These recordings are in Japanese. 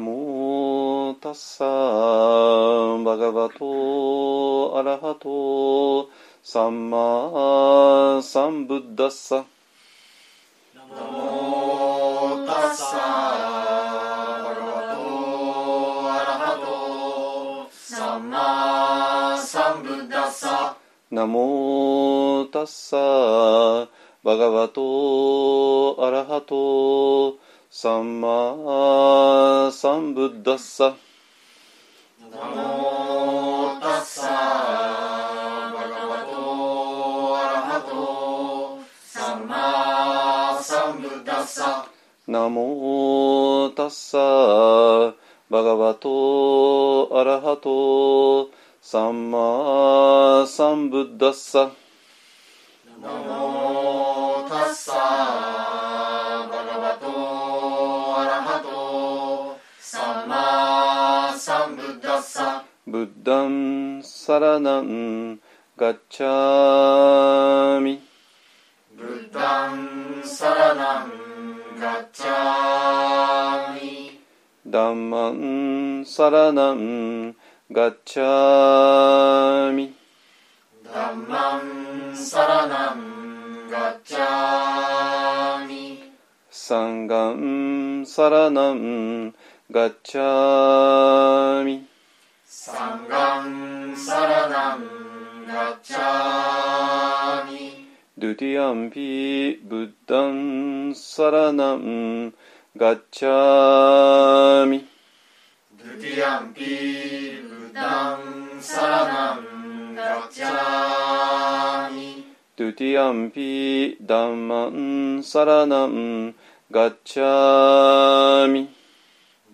ナモタッサバガバトアラハトサンマサンブッダッサナモタッサバガバトアラハトサンマサンブッダッサナモタッサバガバトアラハトサンマサンブッダッサ。ナモタッサ。バガバトアラハトサンマサンブッダッサナモタッサバガバトアラハトサンマサンブッダッサブッダンサラナンガッチャミ。ブッダンサンガンサラナンガッチャミダンマンサラナンガッチャミドゥティアンピブッダンサラナンガッチャミドゥティアンピブッダンサラナンガッチャミドゥティアンピダンマンサラナンガッチャミドゥティアンピサンガンサラナンガッチャミ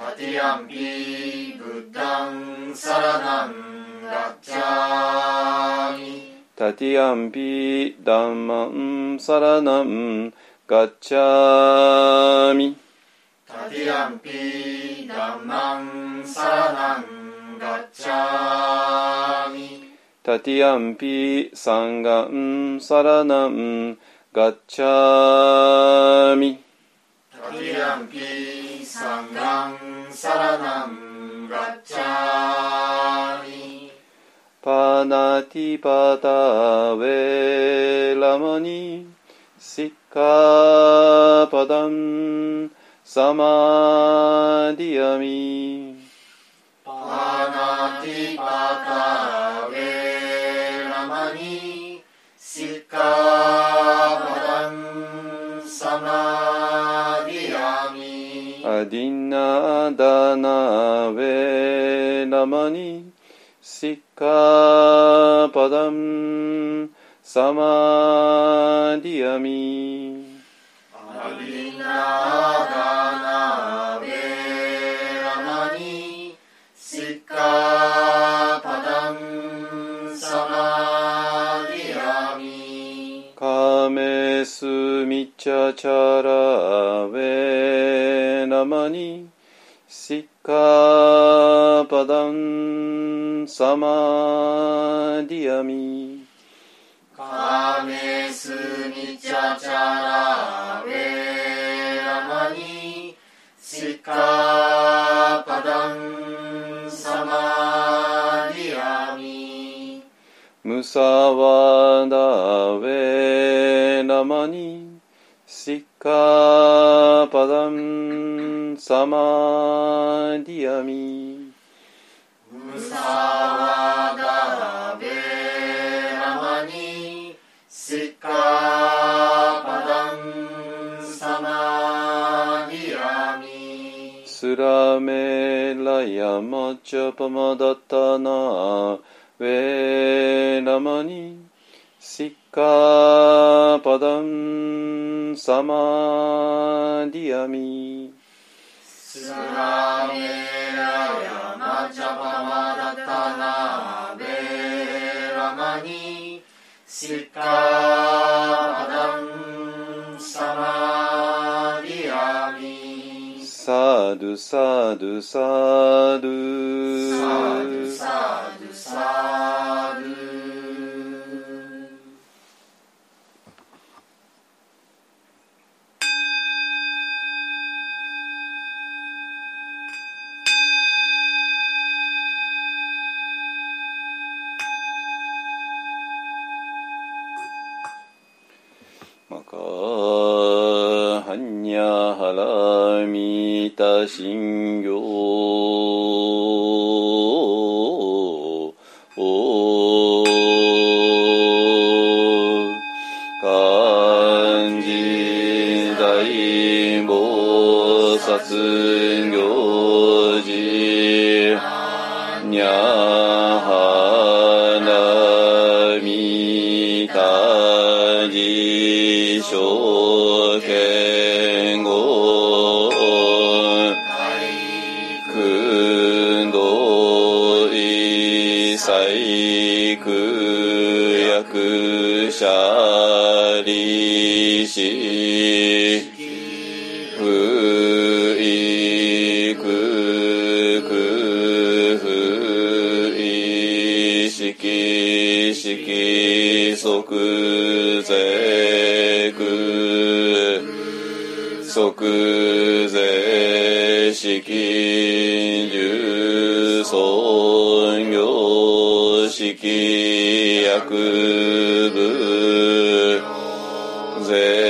タティアンピブッダンサラナンガッチャミタティアンピブダンマンサラナンガッチャミタティアンピダンマンサラナンガッチャミタティアンピサンガンサラナンガッチャミタティアンピサンガンサラナンガッチディナダナベラマニシッカパダムサマディアミアリナダナスミチャチャラウェナマニシッカパダンサマディアミカメスミチャチャラベラマニシッカパダンサマディアミムサワダウェナマニシッカパダンサマディアミムサワダベラマニシッカパダンサマディア Kapadam samadhiyami. Srameraya machapamadatana beramani Sikapadam samadhiyami. Sadhu, sadhu, sadhu. Sadhu, sadhu, sadhu. いた信行漢字大菩薩行事。にゃはなみたじしょうけ空薬者利子不意空空不意識識即税く即税識薬部税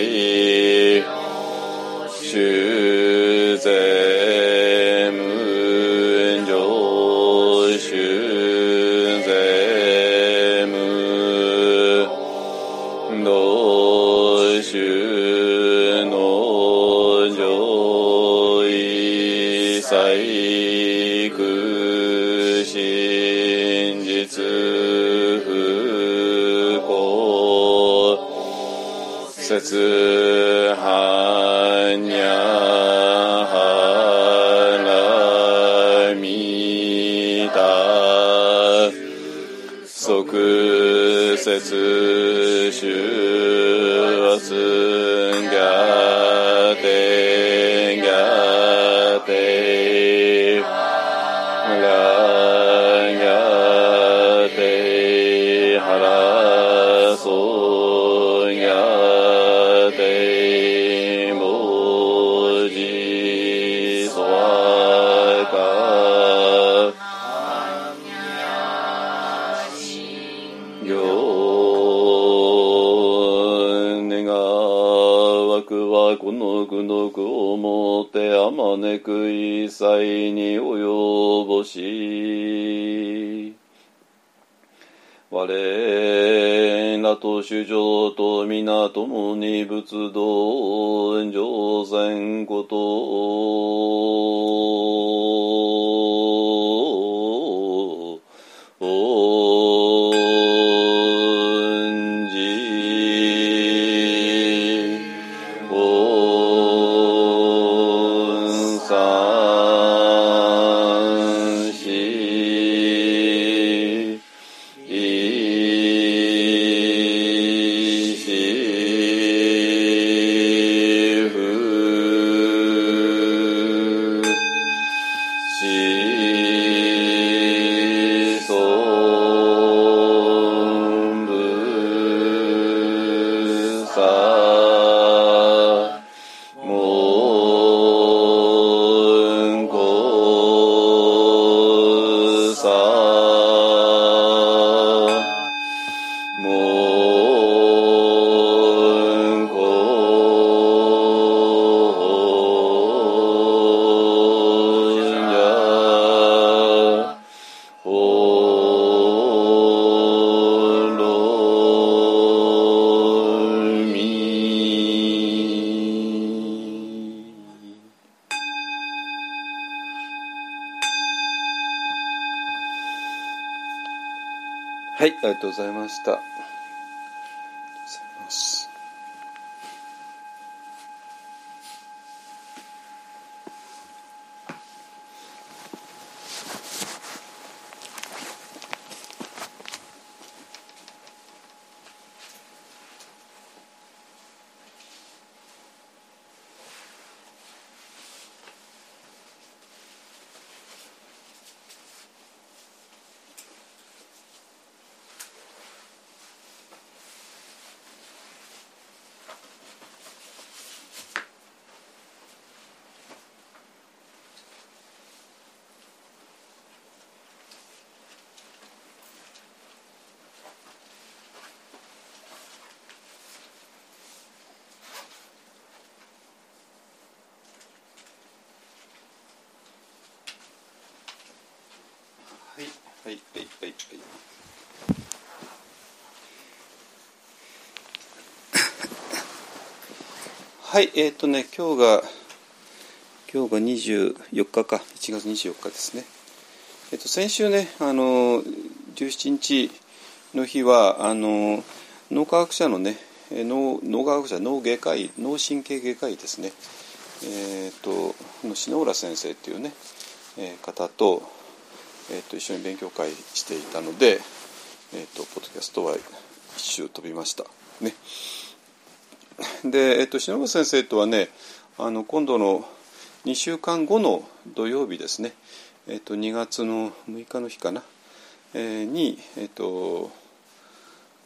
e 節主あまねく一切に及ぼし我らと主上と皆ともはい、はい、はい、はい。はい、えっ、とね、今日が、今日が24日か、1月24日ですね。えっ、と、先週ね、あの、17日の日は、あの、脳科学者のね、脳脳科学者、脳外科医、脳神経外科医ですね、えっ、と、の篠浦先生っていうね、えー方と、えー、と一緒に勉強会していたので、えー、とポッドキャストは一周飛びました。ね、で、えー、と篠原先生とはねあの今度の2週間後の土曜日ですね、えー、と2月の6日の日かな、えーに、えー、と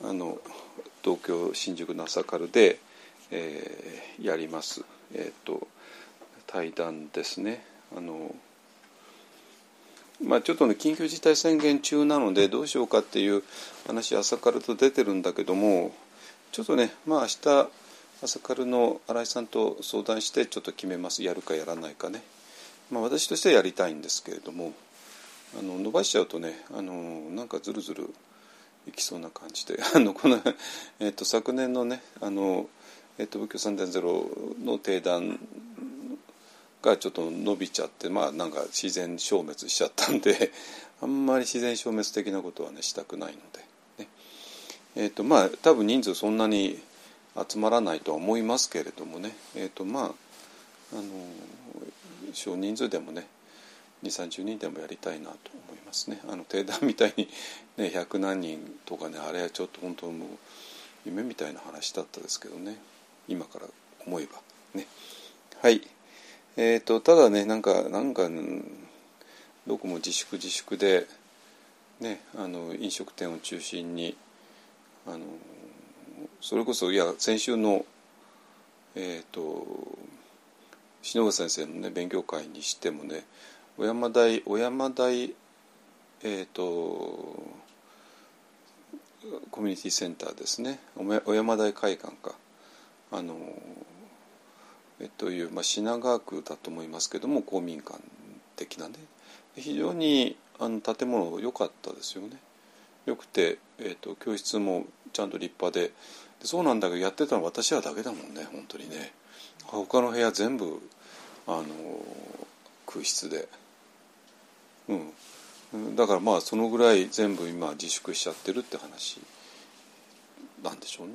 あの東京新宿の朝カルで、えーやります、えー、と対談ですね。あのまあ、ちょっとね緊急事態宣言中なのでどうしようかっていう話朝からと出てるんだけどもちょっとねまあ明日朝からの新井さんと相談してちょっと決めます。やるかやらないかね、まあ、私としてはやりたいんですけれどもあの伸ばしちゃうとねあのなんかずるずるいきそうな感じで。あのこの、えっと昨年のねあの、えっと仏教3.0の定談がちょっと伸びちゃってまあなんか自然消滅しちゃったんで あんまり自然消滅的なことはねしたくないので、ね、えっ、ー、とまあ多分人数そんなに集まらないとは思いますけれどもね。えっ、ー、とまああの少人数でもね2 3 0人でもやりたいなと思いますね。あの定談みたいに、ね、100何人とかねあれはちょっと本当もう夢みたいな話だったですけどね。今から思えばね。はい。えーと、ただねなんかなんかどこも自粛自粛で、ね、あの飲食店を中心にあのそれこそいや先週のえっ、ー、と篠川先生のね勉強会にしてもね小山台小山台えっ、ー、とコミュニティセンターですね。小山台会館か。あのという、まあ、品川区だと思いますけども公民館的なね。非常にあの建物良かったですよね。よくて、えーと、教室もちゃんと立派で。そうなんだけどやってたのは私らだけだもんね本当にね。他の部屋全部あの空室で。うん。だからまあそのぐらい全部今自粛しちゃってるって話なんでしょうね。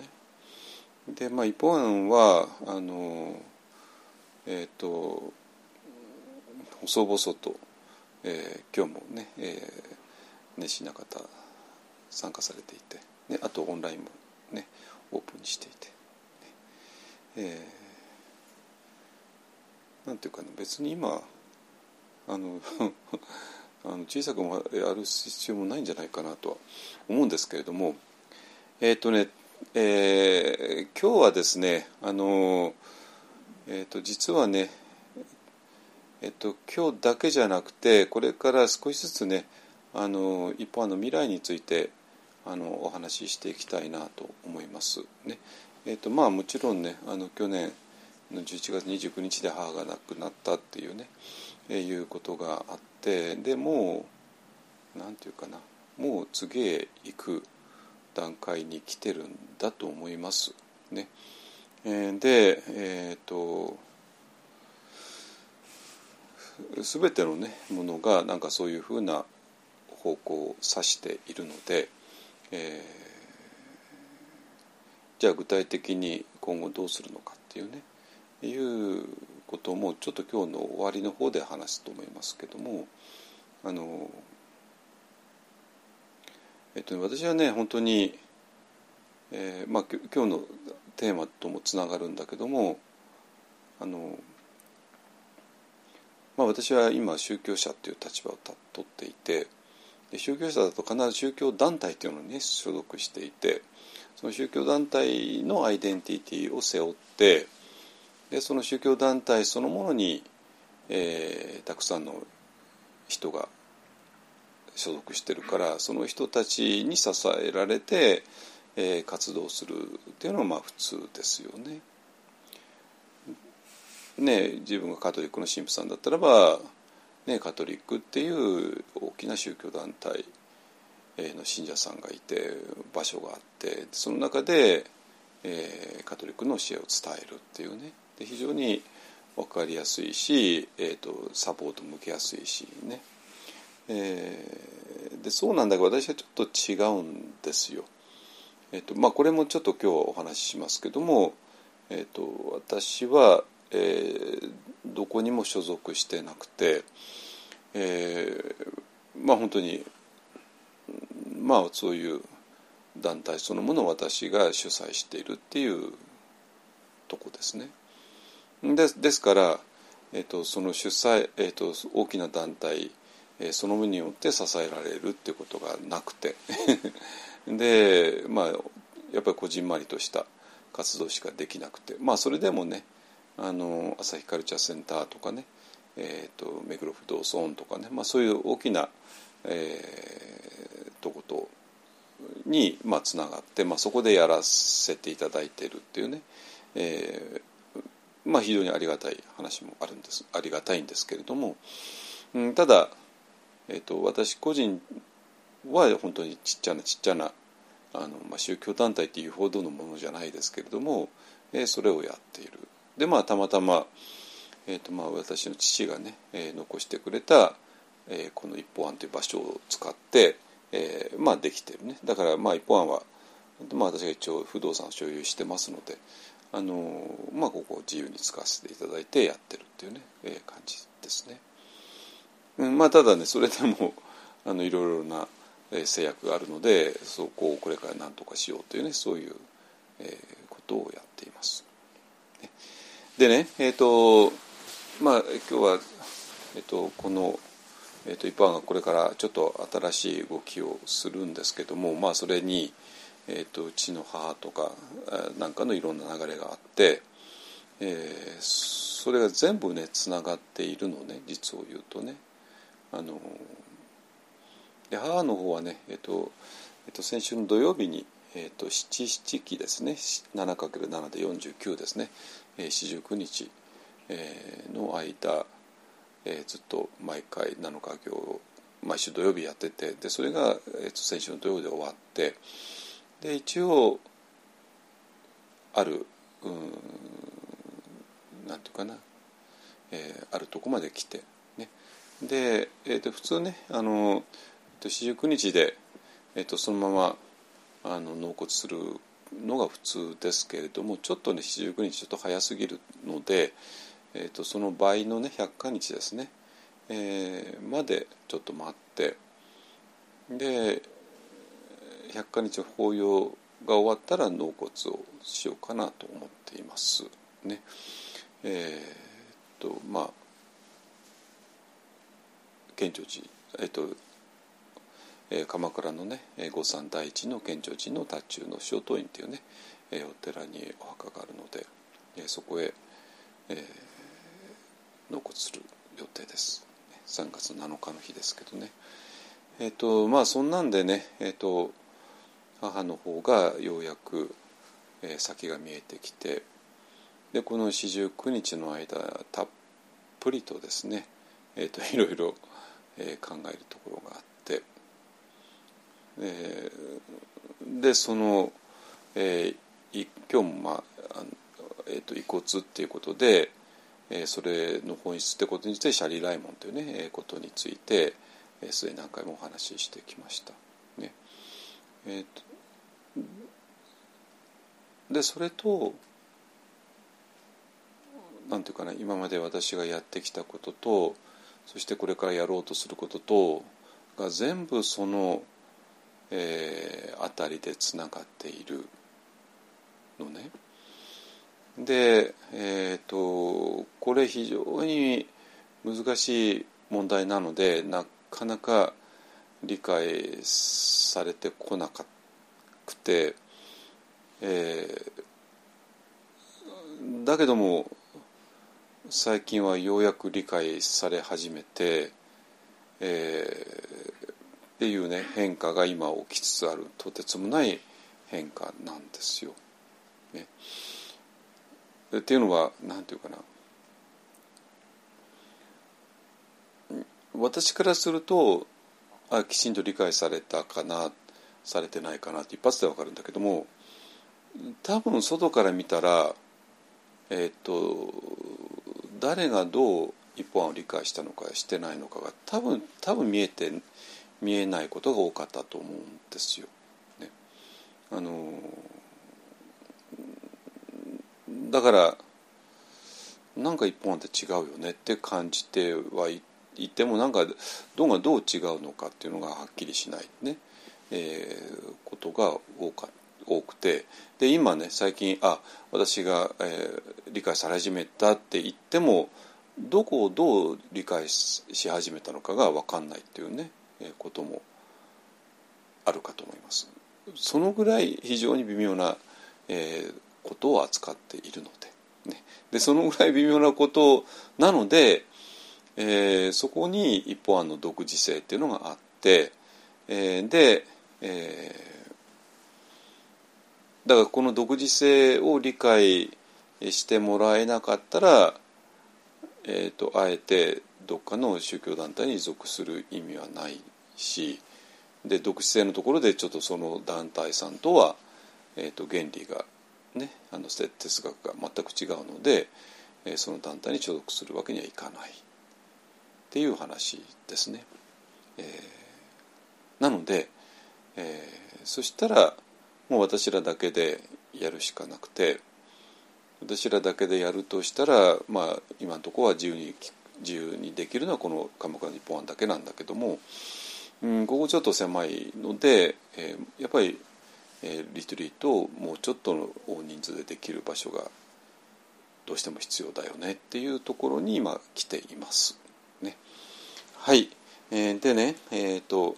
でまあ一方案はあのえっ、ー、と細々と、えー、今日もね、えー、熱心な方参加されていて、ね、あとオンラインもねオープンにしていて、ねえー、なんていうかな別に今あの あの小さくもやる必要もないんじゃないかなとは思うんですけれどもえっ、ー、とね、えー、今日はですねあのえーと、実はね、えーと、今日だけじゃなくてこれから少しずつねあの一方の未来についてあのお話ししていきたいなと思います。ねえーとまあ、もちろんねあの去年の11月29日で母が亡くなったっていうね、えー、いうことがあってでもうなんていうかなもう次へ行く段階に来てるんだと思います。ねでえっ、ー、と全てのねものがなんかそういうふうな方向を指しているので、えー、じゃあ具体的に今後どうするのかっていうねいうこともちょっと今日の終わりの方で話すと思いますけどもあのえっと私はね本当に、えーまあ、今日のテーマともつながるんだけどもあの、まあ、私は今宗教者っていう立場を取っていてで宗教者だと必ず宗教団体っていうのに、ね、所属していてその宗教団体のアイデンティティを背負ってでその宗教団体そのものに、えー、たくさんの人が所属してるからその人たちに支えられてえー、活動するっていうのはまあ普通ですよね。ね自分がカトリックの神父さんだったらば、ね、カトリックっていう大きな宗教団体の信者さんがいて場所があってその中で、えー、カトリックの教えを伝えるっていうねで非常に分かりやすいし、えーと、サポート向けやすいしね、えー、でそうなんだけど私はちょっと違うんですよ。えっとまあ、これもちょっと今日はお話ししますけども、えっと、私は、えー、どこにも所属してなくて、えー、まあ本当にまあそういう団体そのものを私が主催しているっていうとこですね。でですから、えーと、その主催、えーと、大きな団体、えー、そのものによって支えられるっていうことがなくてでまあやっぱりこじんまりとした活動しかできなくてまあそれでもねあの朝日カルチャーセンターとかね、えーと、目黒不動尊とかね、まあ、そういう大きな、えー、とことにまあつながって、まあ、そこでやらせていただいてるっていうね、えー、まあ非常にありがたい話もあるんですありがたいんですけれども、うん、ただ、えーと私個人は本当にちっちゃなちっちゃなあの、まあ、宗教団体っていうほどのものじゃないですけれども、えー、それをやっている。でまあたまたま、えーとまあ、私の父がね、えー、残してくれた、えー、この一方案という場所を使って、えー、まあできてるねだからまあ一方案は、まあ、私が一応不動産を所有してますのであのまあここを自由に使わせていただいてやってるっていうね、えー、感じですね。うん、まあただねそれでもあのいろいろな制約があるのでそこをこれから何とかしようというねそういう、えー、ことをやっています。でねえっ、ー、とまあ今日は、えーと、この、えーと、一般がこれからちょっと新しい動きをするんですけどもまあそれに、えーと、うちの母とかなんかのいろんな流れがあって、えー、それが全部ねつながっているのね実を言うとね。あので母の方はね、えーとえー、と先週の土曜日に、えー、と七七期ですね。7×7 で49ですね。四十九日、えー、の間、えー、ずっと毎回7日行毎週土曜日やっててでそれが、えー、と先週の土曜日で終わってで一応あるうんなんていうかな、えー、あるとこまで来てね。で、えー、と普通ねあの十九日で、えー、とそのままあの納骨するのが普通ですけれどもちょっとね四十九日ちょっと早すぎるので、えーと、その倍のね百0日ですね、えー、までちょっと待ってで百0日法要が終わったら納骨をしようかなと思っていますね。えー、とまあ県庁寺えっ、とえー、鎌倉のね御三第一の県庁寺の達中の塩東院っていうね、えー、お寺にお墓があるので、えー、そこへ、えー、納骨する予定です3月7日の日ですけどねえっ、ー、とまあそんなんでねえっ、ー、と母の方がようやく、えー、先が見えてきてでこの四十九日の間たっぷりとですね、えー、といろいろ、えー、考えるところがあって。えー、でその、えー、今日も、まあえーと、遺骨っていうことで、えー、それの本質ってことについてシャリー・ライモンというね、えー、ことについてすで、えー、に何回もお話ししてきました。ねえーと、でそれとなんていうかな今まで私がやってきたこととそしてこれからやろうとすることとが全部そのえー、あたりでつながっているのね。で、えーと、これ非常に難しい問題なのでなかなか理解されてこなくて、えー、だけども最近はようやく理解され始めて、えっていうね変化が今起きつつあるとてつもない変化なんですよ。ね、っていうのは何て言うかな私からするとあきちんと理解されたかなされてないかなって一発で分かるんだけども多分外から見たらえっ、と誰がどう一本を理解したのかしてないのかが多分多分見えて見えないことが多かったと思うんですよ。ね、あのだからなんか一本あって違うよねって感じてはいてもなんかどうがどう違うのかっていうのがはっきりしないね、えー、ことが多か多くて。で今ね最近あ私が、えー、理解され始めたって言ってもどこをどう理解し始めたのかが分かんないっていうね。こともあるかと思います。そのぐらい非常に微妙な、えー、ことを扱っているので,、ね、でそのぐらい微妙なことなので、えー、そこに一方案の独自性っていうのがあって、えー、で、えー、だからこの独自性を理解してもらえなかったら、えーとあえてどっかの宗教団体に属する意味はないしで独自性のところでちょっとその団体さんとは、えーと、原理がねあの哲学が全く違うので、えーその団体に所属するわけにはいかないっていう話ですね。えーなので、えーそしたらもう私らだけでやるしかなくて私らだけでやるとしたら、まあ、今のところは自由に自由にできるのはこの「鎌倉日本案」だけなんだけども、うん、ここちょっと狭いので、えーやっぱり、えーリトリートをもうちょっとの大人数でできる場所がどうしても必要だよねっていうところに今来ています。ね、はい、えーでねえっ、と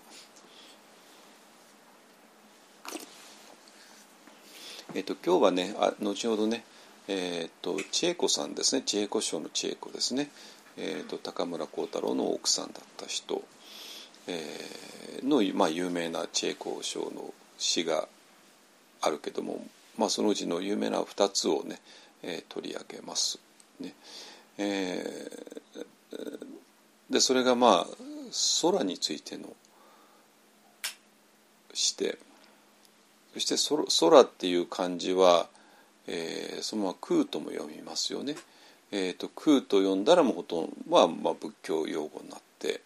えっ、と今日はねあ後ほどねえっ、と千恵子さんですね。千恵子賞の千恵子ですね、えー、と高村光太郎の奥さんだった人、えーの、まあ、有名な千恵子賞の詩があるけども、まあ、そのうちの有名な2つをね、えー取り上げます。ねえーでそれがまあ空についてのしてそして空っていう漢字は、えーそのまま空とも読みますよね。えー、と空と読んだらもうほとんどは、まあ、仏教用語になって、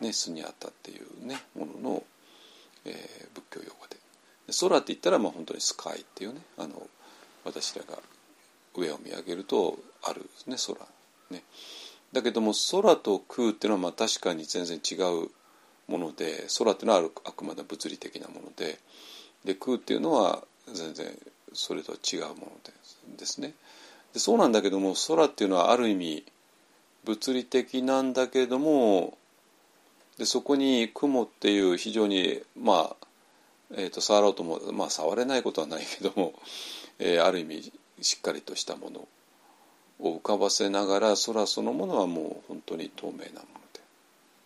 ね、スニャータっていうねものの、えー仏教用語で。で空って言ったらまあ本当にスカイっていうねあの私らが上を見上げるとあるね空ね。だけども空と空っていうのはまあ確かに全然違うもので空っていうのはあるあくまで物理的なものでで空っていうのは全然それとは違うものでですね。でそうなんだけども空っていうのはある意味物理的なんだけどもでそこに雲っていう非常にまあ、えー、と触ろうとも、まあ、触れないことはないけども、えーある意味しっかりとしたものを浮かばせながら空そのものはもう本当に透明なもの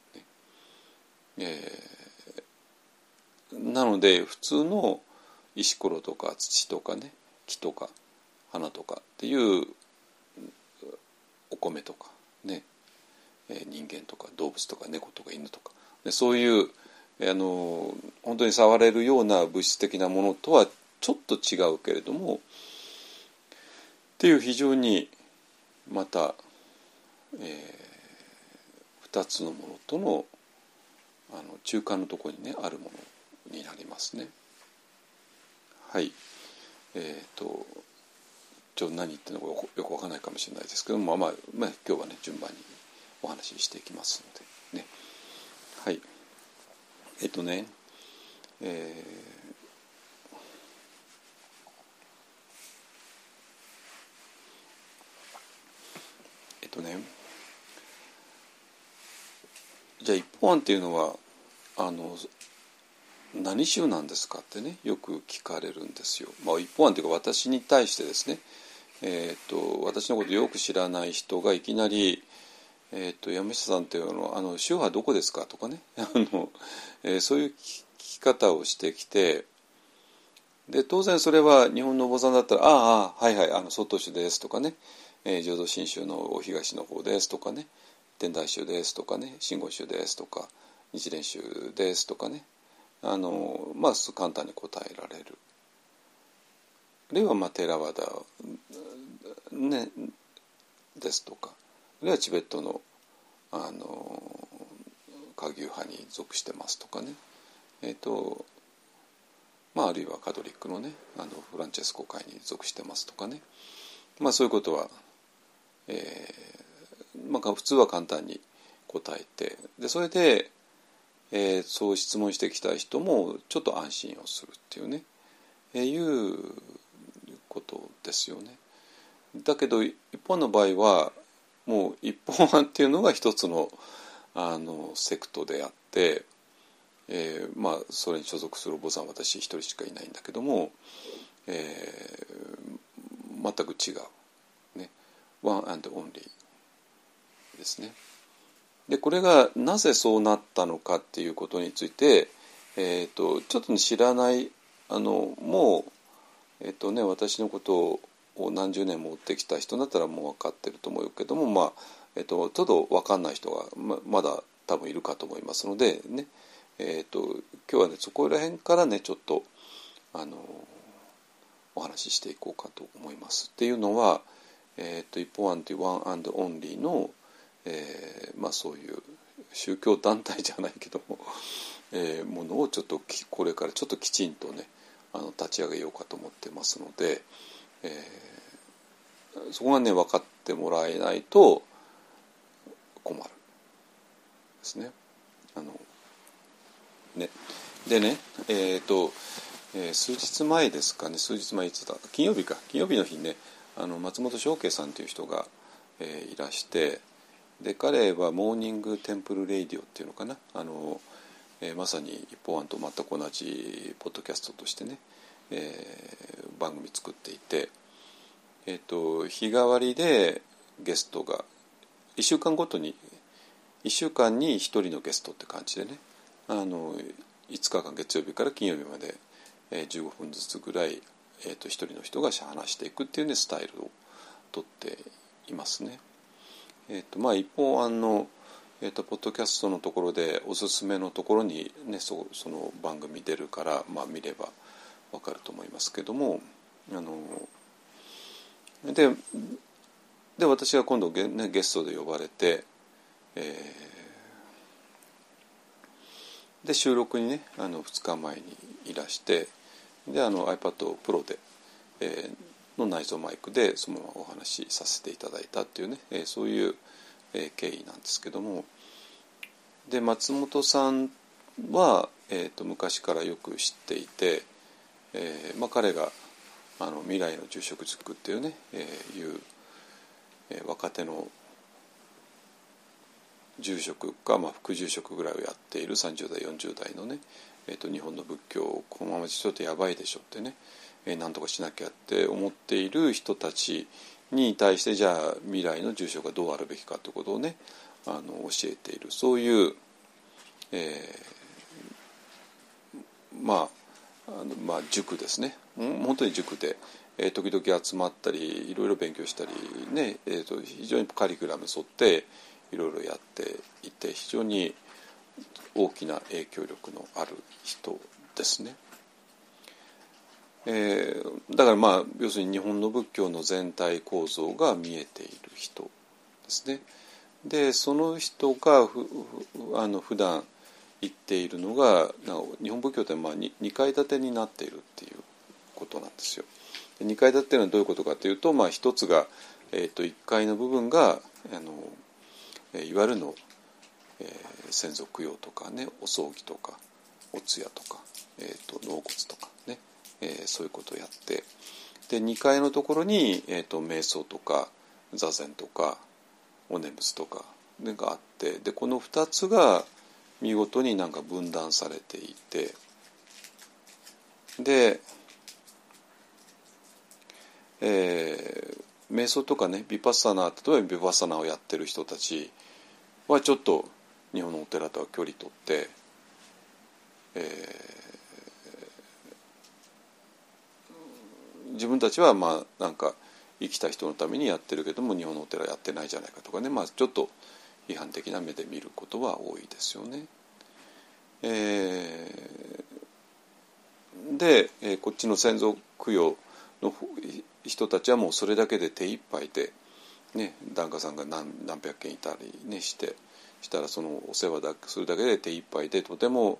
で、ね。えーなので普通の石ころとか土とかね木とか花とかっていうお米とかね、人間とか動物とか猫とか犬とかでそういうあの本当に触れるような物質的なものとはちょっと違うけれどもっていう非常にまた、え2つのものとのあの中間のところにねあるものになりますね。はいえっ、とちょ何言ってるのかよくよくわかんないかもしれないですけども、まあまあまあ、今日はね順番にお話ししていきますのでねはいえっ、とねえーえっとねじゃあ一方案っていうのはあの何宗なんですかってねよく聞かれるんですよ。まあ、一方案というか私に対してですね、えー、と私のことよく知らない人がいきなり「えー、と山下さんっていうのはあの宗派どこですか?」とかね あの、えーそういう聞き方をしてきてで当然それは日本のお坊さんだったら「ああはいはいあの外宗です」とかね「えー浄土真宗のお東の方です」とかね「天台宗です」とかね「真言宗です」とか「日蓮宗です」とかねあのまあ簡単に答えられる。あるいはまあテラワダ、ね、ですとかあるいはチベットのあの下牛派に属してますとかね。えっ、とまああるいはカトリックのねあのフランチェスコ会に属してますとかね。まあそういうことは、えーまあ、普通は簡単に答えてでそれで、えーそう質問してきた人もちょっと安心をするっていうね、えーいうことですよね。だけど一方の場合はもう一方案っていうのが一つのあのセクトであって、えーまあそれに所属するお坊さん私一人しかいないんだけども、えー全く違う、ね、ワンアンドオンリーですね。でこれがなぜそうなったのかっていうことについて、えー、とちょっと、知らないあのもう、えーとね、私のことを何十年も追ってきた人だったらもう分かってると思うけども、まあえー、とちょっと分かんない人がままだ多分いるかと思いますのでね、えー、と今日はねそこら辺からねちょっとあのお話ししていこうかと思います。っていうのは、えー、と一方案というワンアンドオンリーの、えーまあ、そういう宗教団体じゃないけども、えー、ものをちょっとこれからちょっときちんとねあの立ち上げようかと思ってますので、えー、そこがね分かってもらえないと困るですね。あのね。でねえっ、ー、と、えー、数日前ですかね数日前いつだ金曜日か。金曜日の日ねあの松本紹圭さんという人が、えー、いらしてで彼は Morning Temple Radio っていうのかな。あの、えー、まさに一法庵と全く同じポッドキャストとしてね、えー、番組作っていて、えーと、日替わりでゲストが1週間ごとに1週間に1人のゲストって感じでねあの5日間月曜日から金曜日まで、えー、15分ずつぐらい、えーと、1人の人が話していくっていうねスタイルをとっていますね。えーとまあ、一方案の、えーと、ポッドキャストのところでおすすめのところに、ね、そその番組出るから、まあ、見ればわかると思いますけどもあのでで私が今度ゲ,、ね、ゲストで呼ばれて、えー、で収録にねあの2日前にいらしてであの iPad Pro で、えー、の内蔵マイクでそのままお話しさせていただいたっていうね、えー、そういう、えー、経緯なんですけども。で松本さんは、えーと、昔からよく知っていて、えーまあ、彼があの未来の住職塾っていうね、えー、いう、えー、若手の住職か、まあ、副住職ぐらいをやっている30代40代のね、えーと、日本の仏教をこのままちょっとやばいでしょってね、えー、何とかしなきゃって思っている人たちに対してじゃあ未来の住職がどうあるべきかということをねあの教えているそういう、えー、まああのまあ塾ですね本当に塾で、えー、時々集まったりいろいろ勉強したりね、えーと、非常にカリキュラムに沿っていろいろやっていて非常に大きな影響力のある人ですね。えー、だからまあ要するに日本の仏教の全体構造が見えている人ですね。でその人がふあの普段言っているのが日本仏教ってまあ 2, 2階建てになっているっていうことなんですよ。2階建てっていうのはどういうことかというと、まあ、一つが、えー、と1階の部分があのえいわゆるの、えー、先祖供養とかねお葬儀とかお通夜とか、えーと納骨とかねえー、そういうことをやってで2階のところに、えーと、瞑想とか座禅とかお念仏とかがあってでこの2つが見事になんか分断されていてで、えー、瞑想とかねビパッサナー例えばビパッサナーをやってる人たちはちょっと日本のお寺とは距離取って、えー自分たちはまあなんか生きた人のためにやってるけども日本のお寺やってないじゃないかとかね、まあ、ちょっと批判的な目で見ることは多いですよね。えー、で、えー、こっちの先祖供養の人たちはもうそれだけで手一杯で、ね、檀家さんが何何百件いたり、ね、してしたらそのお世話だするだけで手一杯でとても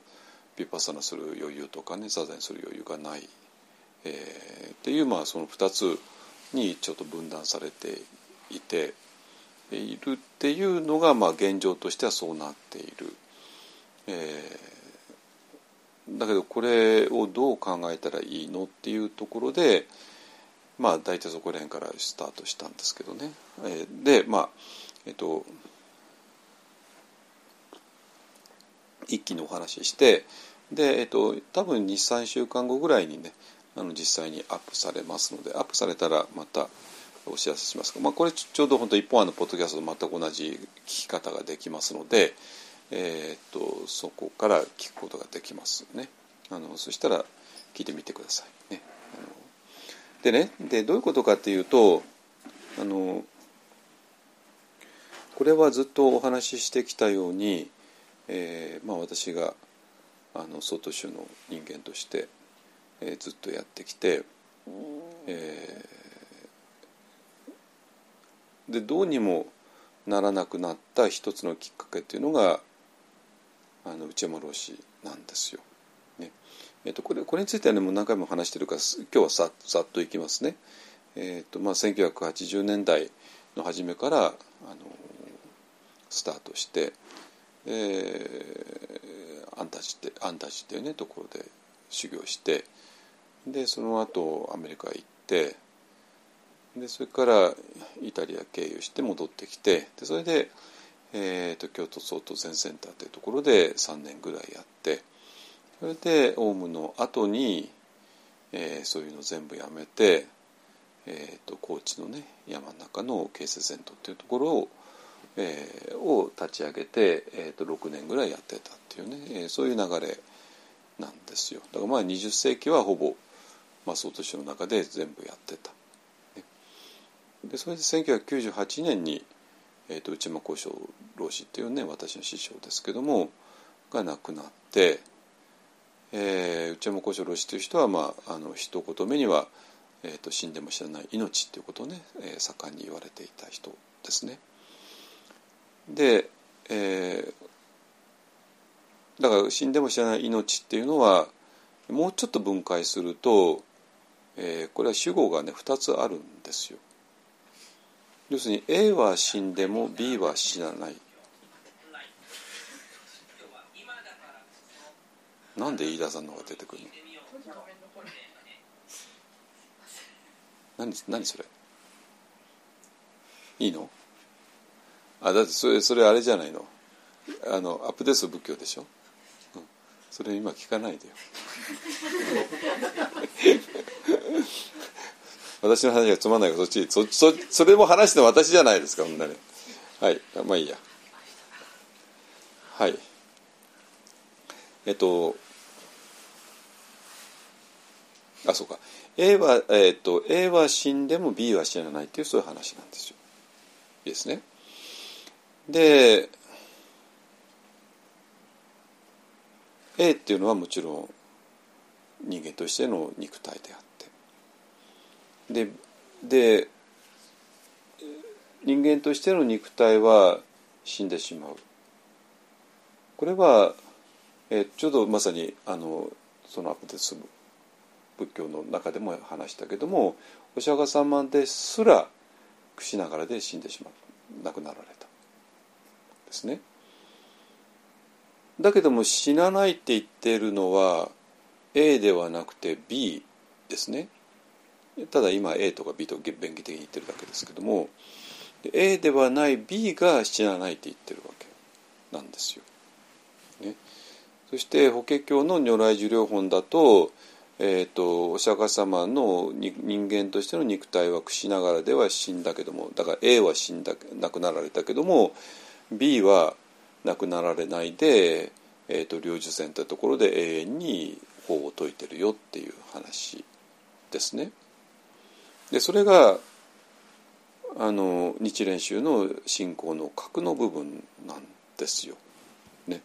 ヴィパッサナする余裕とかね座禅する余裕がないえー、っていうまあその2つにちょっと分断されていているっていうのがまあ現状としてはそうなっている。えー、だけどこれをどう考えたらいいのっていうところでまあ大体そこら辺からスタートしたんですけどね。えー、でまあえっ、ー、と一気にお話ししてで、えっと、多分23週間後ぐらいにねあの実際にアップされますのでアップされたらまたお知らせしますが、まあ、これちょうど本当一本案のポッドキャストと全く同じ聞き方ができますので、えー、っとそこから聞くことができますね。あのそしたら聞いてみてくださいね。あのでねでどういうことかっていうとあのこれはずっとお話ししてきたように、えーまあ、私があの外州の人間としてえー、ずっとやってきて、えでどうにもならなくなった一つのきっかけっていうのがあの内山老師なんですよ。ねえー、とこれこれについてはねもう何回も話してるから今日はささっといきますね。えーとまあ、1980年代の初めからあのスタートして、えー、アンタジってアンタジっていうねところで修行してでその後アメリカ行ってでそれからイタリア経由して戻ってきてでそれで、えーと、京都総統全センターというところで3年ぐらいやってそれでオウムの後に、えー、そういうの全部やめて、えーと、高知のね山の中の京成禅というところを,、えー、を立ち上げて、えーと、と6年ぐらいやってたっていうね、えー、そういう流れなんですよ。だからまあ20世紀はほぼまあ、総統の中で全部やってた。でそれで1998年に、えーと、内間幸章老師っていうね私の師匠ですけどもが亡くなって、えー、内山幸章老師という人は、まあ、あの一言目には、えーと「死んでも知らない命」っていうことをね、えー、盛んに言われていた人ですね。で、えー、だから死んでも知らない命っていうのはもうちょっと分解するとえー、これは主語がね2つあるんですよ。要するに A は死んでも B は死なない。なんで飯田さんの方が出てくるの？何何それ？いいの？あだってそれそれあれじゃないの？あのアップデート仏教でしょ、うん、それ今聞かないでよ。私の話がつまんないからそっちそそそれも話して私じゃないですかほんなに。はいまあいいや。はい。えっとあそうか。A は,、えっと A は死んでも B は死なないっていうそういう話なんですよ。いいですね。で A っていうのはもちろん人間としての肉体であって。でで人間としての肉体は死んでしまうこれは、えちょうどまさにあのそのアプデス仏教の中でも話したけどもお釈迦様ですらくしながらで死んでしまう亡くなられたですね。だけども死なないって言ってるのは A ではなくて B ですね。ただ今 A とか B と便宜的に言ってるだけですけども A ではない B が死なないって言ってるわけなんですよ。ね、そして法華経の如来寿量本だと,、えーと、お釈迦様の人間としての肉体は朽ながらでは死んだけどもだから A は死んだ亡くなられたけども B は亡くなられないで、えーと、領受線というところで永遠に法を説いてるよっていう話ですね。でそれがあの日蓮宗の信仰の核の部分なんですよ。ね、い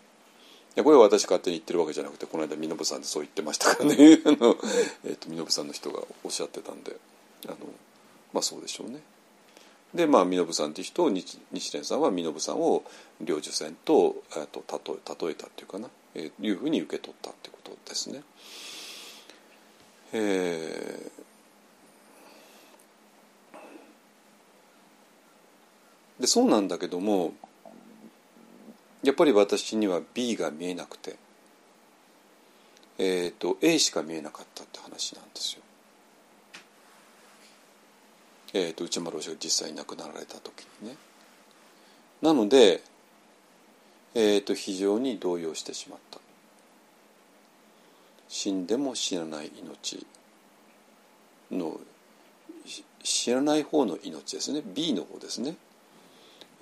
やこれは私勝手に言ってるわけじゃなくてこの間身延さんでそう言ってましたからね あの、えーと、身延さんの人がおっしゃってたんであのまあそうでしょうね。でまあ身延さんっていう人を日蓮さんは身延さんを領受線と,、えーと、例え例えたっていうかな、えー、いうふうに受け取ったってことですね。えーでそうなんだけどもやっぱり私には B が見えなくて、えーと、A しか見えなかったって話なんですよ。えーと、内丸氏が実際に亡くなられた時にね。なので、えーと非常に動揺してしまった。死んでも死なない命の知らない方の命ですね B の方ですね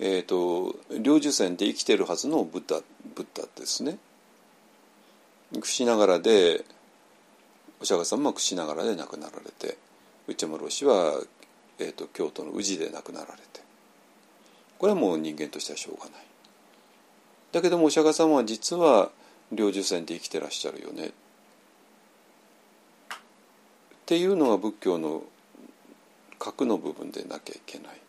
えーと、領受線で生きてるはずのブッダブッダですね。くしながらでお釈迦様はくしながらで亡くなられて内村氏は、えーと、京都の宇治で亡くなられてこれはもう人間としてはしょうがない。だけどもお釈迦様は実は領受線で生きてらっしゃるよねっていうのが仏教の核の部分でなきゃいけない。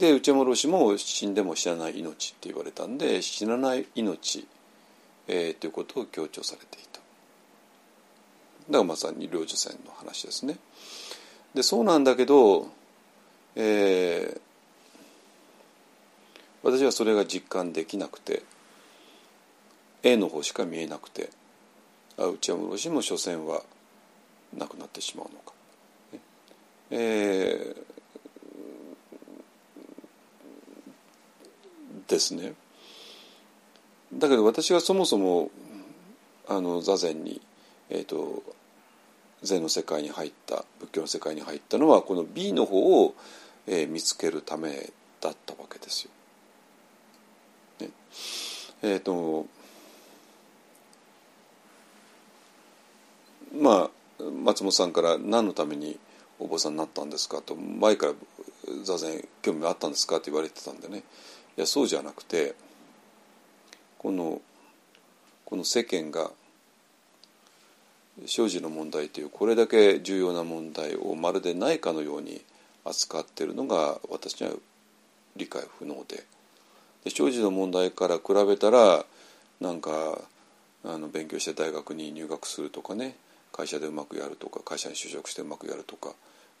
で内山老師も死んでも死なない命って言われたんで死なない命、えー、ということを強調されていた。だからまさに領受線の話ですね。でそうなんだけど、えー、私はそれが実感できなくて A の方しか見えなくてあ内山老師も所詮はなくなってしまうのか。えー、ですね。だけど私がそもそもあの座禅に、えーと、禅の世界に入った仏教の世界に入ったのはこの B の方を、えー、見つけるためだったわけですよ。ね、えっ、ー、とまあ松本さんから何のためにお坊さんになったんですかと前から座禅興味があったんですかって言われてたんでねいやそうじゃなくてこのこの世間が生児の問題というこれだけ重要な問題をまるでないかのように扱っているのが私には理解不能で。で生児の問題から比べたらなんかあの勉強して大学に入学するとかね会社でうまくやるとか会社に就職してうまくやるとか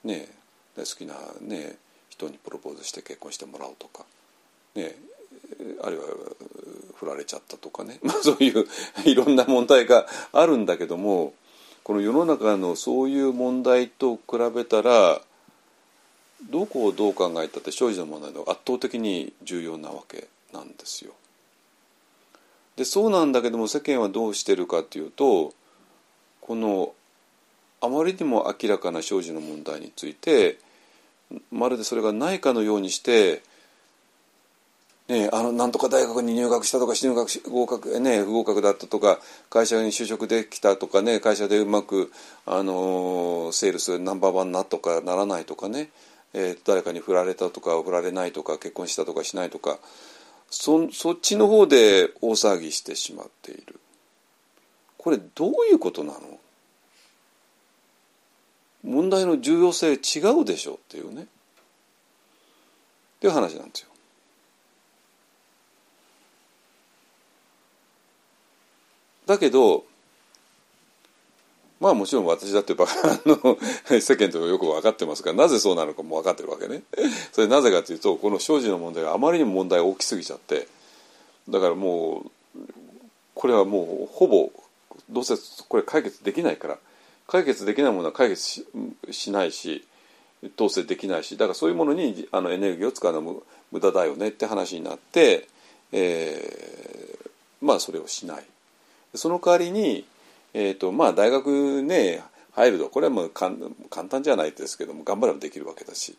ね好きな、ね、人にプロポーズして結婚してもらうとか、ね、あるいは振られちゃったとかね、まあ、そういういろんな問題があるんだけどもこの世の中のそういう問題と比べたらどこをどう考えたって生児の問題の圧倒的に重要なわけなんですよ。でそうなんだけども世間はどうしてるかっていうとこのあまりにも明らかな生児の問題についてまるでそれがないかのようにして、ね、あのなんとか大学に入学したとか入学合格、ね、不合格だったとか会社に就職できたとかね会社でうまく、あのセールスナンバーワンなとかならないとかね、えー、誰かに振られたとか振られないとか結婚したとかしないとかそそっちの方で大騒ぎしてしまっている。これどういうことなの？問題の重要性違うでしょっていうねっていう話なんですよ。だけどまあもちろん私だってバカ の世間とよく分かってますからなぜそうなのかも分かってるわけね。それなぜかというとこの生児の問題があまりにも問題が大きすぎちゃってだからもうこれはもうほぼどうせこれ解決できないから解決できないものは解決しないし統制できないしだからそういうものにあのエネルギーを使うのは無駄だよねって話になって、えー、まあそれをしない。その代わりに、えーとまあ、大学ね入るとこれはもう簡単じゃないですけども頑張ればできるわけだし、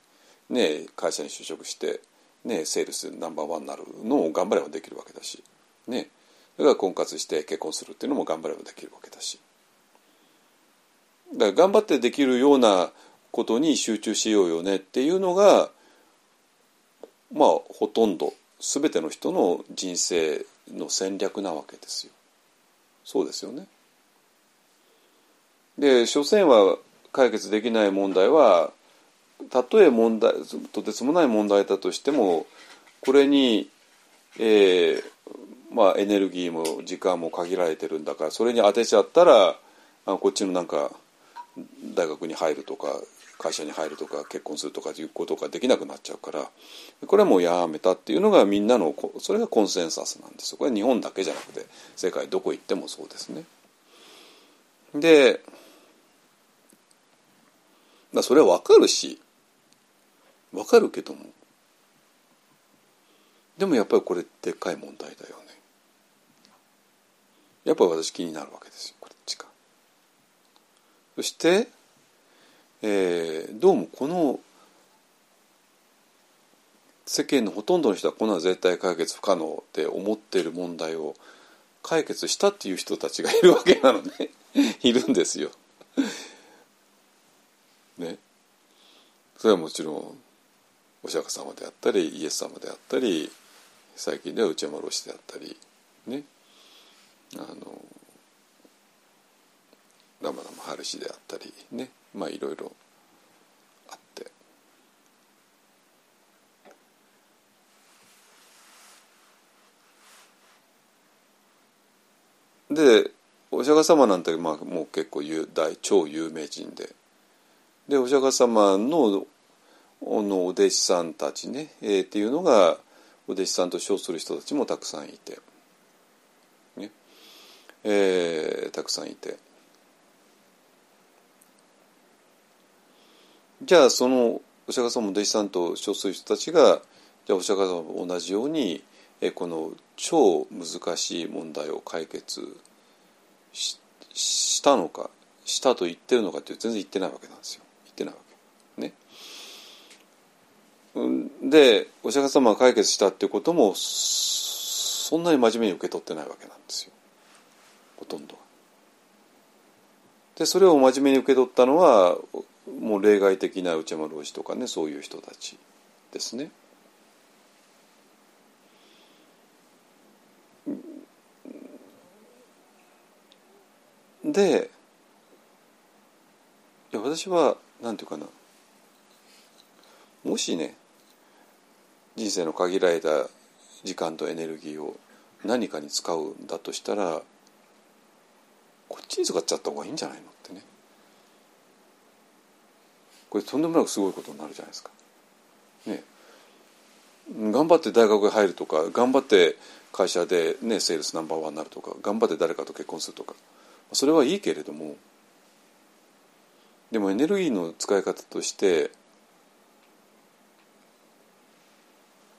ね、会社に就職して、ね、セールスナンバーワンになるのを頑張ればできるわけだし、ね、それから婚活して結婚するっていうのも頑張ればできるわけだしだから頑張ってできるようなことに集中しようよねっていうのがまあほとんど全ての人の人生の戦略なわけですよ。そうですよね。で所詮は解決できない問題はたとえ問題とてつもない問題だとしてもこれに、えー、まあ、エネルギーも時間も限られてるんだからそれに当てちゃったらあこっちのなんか大学に入るとか会社に入るとか結婚するとかいうことができなくなっちゃうからこれはもうやめたっていうのがみんなのそれがコンセンサスなんですよこれは日本だけじゃなくて世界どこ行ってもそうですね。でそれは分かるし分かるけどもでもやっぱりこれでっかい問題だよね。やっぱり私気になるわけですよこっちが。そして、えー、どうもこの世間のほとんどの人はこんな絶対解決不可能って思っている問題を解決したっていう人たちがいるわけなのね いるんですよ。ね。それはもちろんお釈迦様であったりイエス様であったり最近では内山老師であったりねあのラマダマハルシであったりねまあいろいろあって。でお釈迦様なんて、まあ、もう結構大超有名人で。でお釈迦様ののお弟子さんたちね、えー、っていうのがお弟子さんと称する人たちもたくさんいて、ね。えー、たくさんいて。じゃあそのお釈迦様の弟子さんと称する人たちがじゃあお釈迦様も同じようにこの超難しい問題を解決したのかしたと言ってるのかって全然言ってないわけなんですよ。言ってないわけ。ね。でお釈迦様が解決したっていうこともそんなに真面目に受け取ってないわけなんですよ。ほとんどでそれを真面目に受け取ったのはもう例外的な内山老師とかねそういう人たちですね。でいや私は何て言うかなもしね人生の限られた時間とエネルギーを何かに使うんだとしたらこっちに使っちゃった方がいいんじゃないのってねこれとんでもなくすごいことになるじゃないですか。ね。頑張って大学に入るとか頑張って会社で、ね、セールスナンバーワンになるとか頑張って誰かと結婚するとか。それはいいけれどもでもエネルギーの使い方として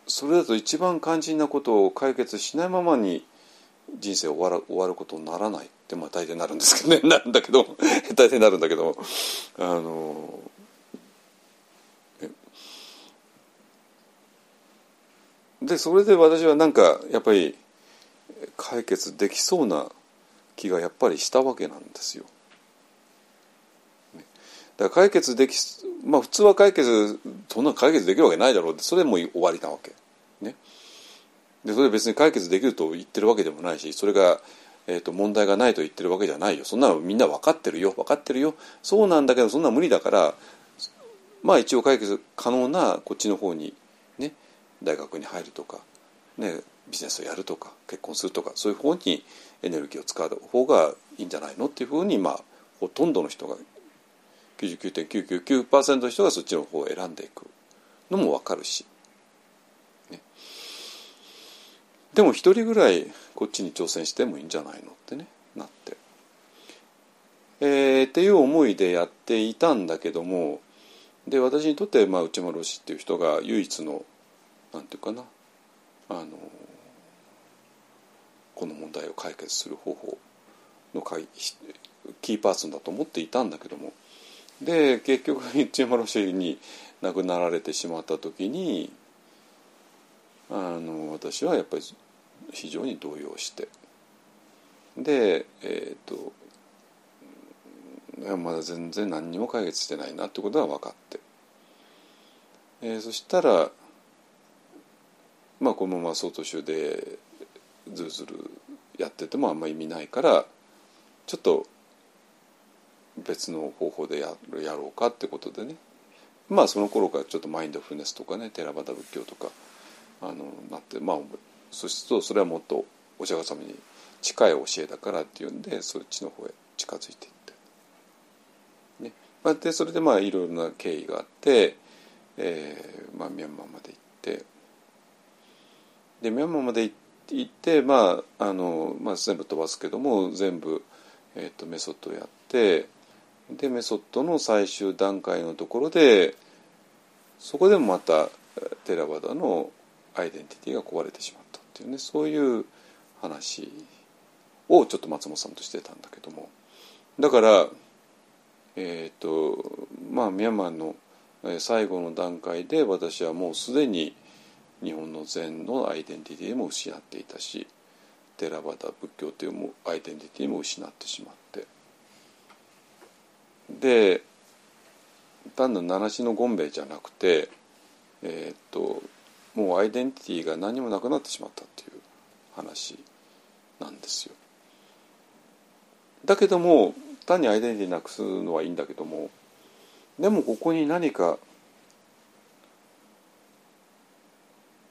それだと一番肝心なことを解決しないままに人生終わら終わることにならないってまあ大抵なるんですけどね。なるんだけど大抵なるんだけどあのでそれで私はなんかやっぱり解決できそうな気がやっぱりしたわけなんですよ。だから解決できまあ普通は解決そんな解決できるわけないだろうってそれも終わりなわけ。ね、でそれ別に解決できると言ってるわけでもないしそれが、えーと、問題がないと言ってるわけじゃないよ。そんなのみんな分かってるよ。分かってるよ。そうなんだけどそんな無理だからまあ一応解決可能なこっちの方に大学に入るとか、ね、ビジネスをやるとか結婚するとかそういう方にエネルギーを使う方がいいんじゃないのっていうふうにまあほとんどの人が99.999%の人がそっちの方を選んでいくのも分かるし、ね、でも一人ぐらいこっちに挑戦してもいいんじゃないのってねなって。えー、っていう思いでやっていたんだけどもで私にとって、まあ、内丸氏っていう人が唯一のなんていうかな。あのこの問題を解決する方法のキーパーソンだと思っていたんだけども。で結局内山ロシェに亡くなられてしまった時にあの私はやっぱり非常に動揺して。でえっ、ー、とまだ全然何にも解決してないなってことは分かって、えー、そしたらまあこのまま総統集でずるずるやっててもあんま意味ないからちょっと別の方法でややろうかってことでねまあその頃からちょっとマインドフルネスとかねテラバダ仏教とかあのなってまあそうするとそれはもっとお釈迦様に近い教えだからっていうんでそっちの方へ近づいていって。ねまあ、でそれでまあいろいろな経緯があって、えーまあ、ミャンマーまで行ってでミャンマーまで行ってまああの、まあ、全部飛ばすけども全部、えーと、メソッドをやってでメソッドの最終段階のところでそこでもまたテラバダのアイデンティティが壊れてしまったっていうねそういう話をちょっと松本さんとしてたんだけども。だからえっ、ー、とまあミャンマーの最後の段階で私はもうすでに日本の禅のアイデンティティも失っていたしテラバダ仏教というアイデンティティも失ってしまってで単なる七種の権兵衛じゃなくてえー、っともうアイデンティティが何もなくなってしまったっていう話なんですよ。だけども単にアイデンティティなくすのはいいんだけどもでもここに何か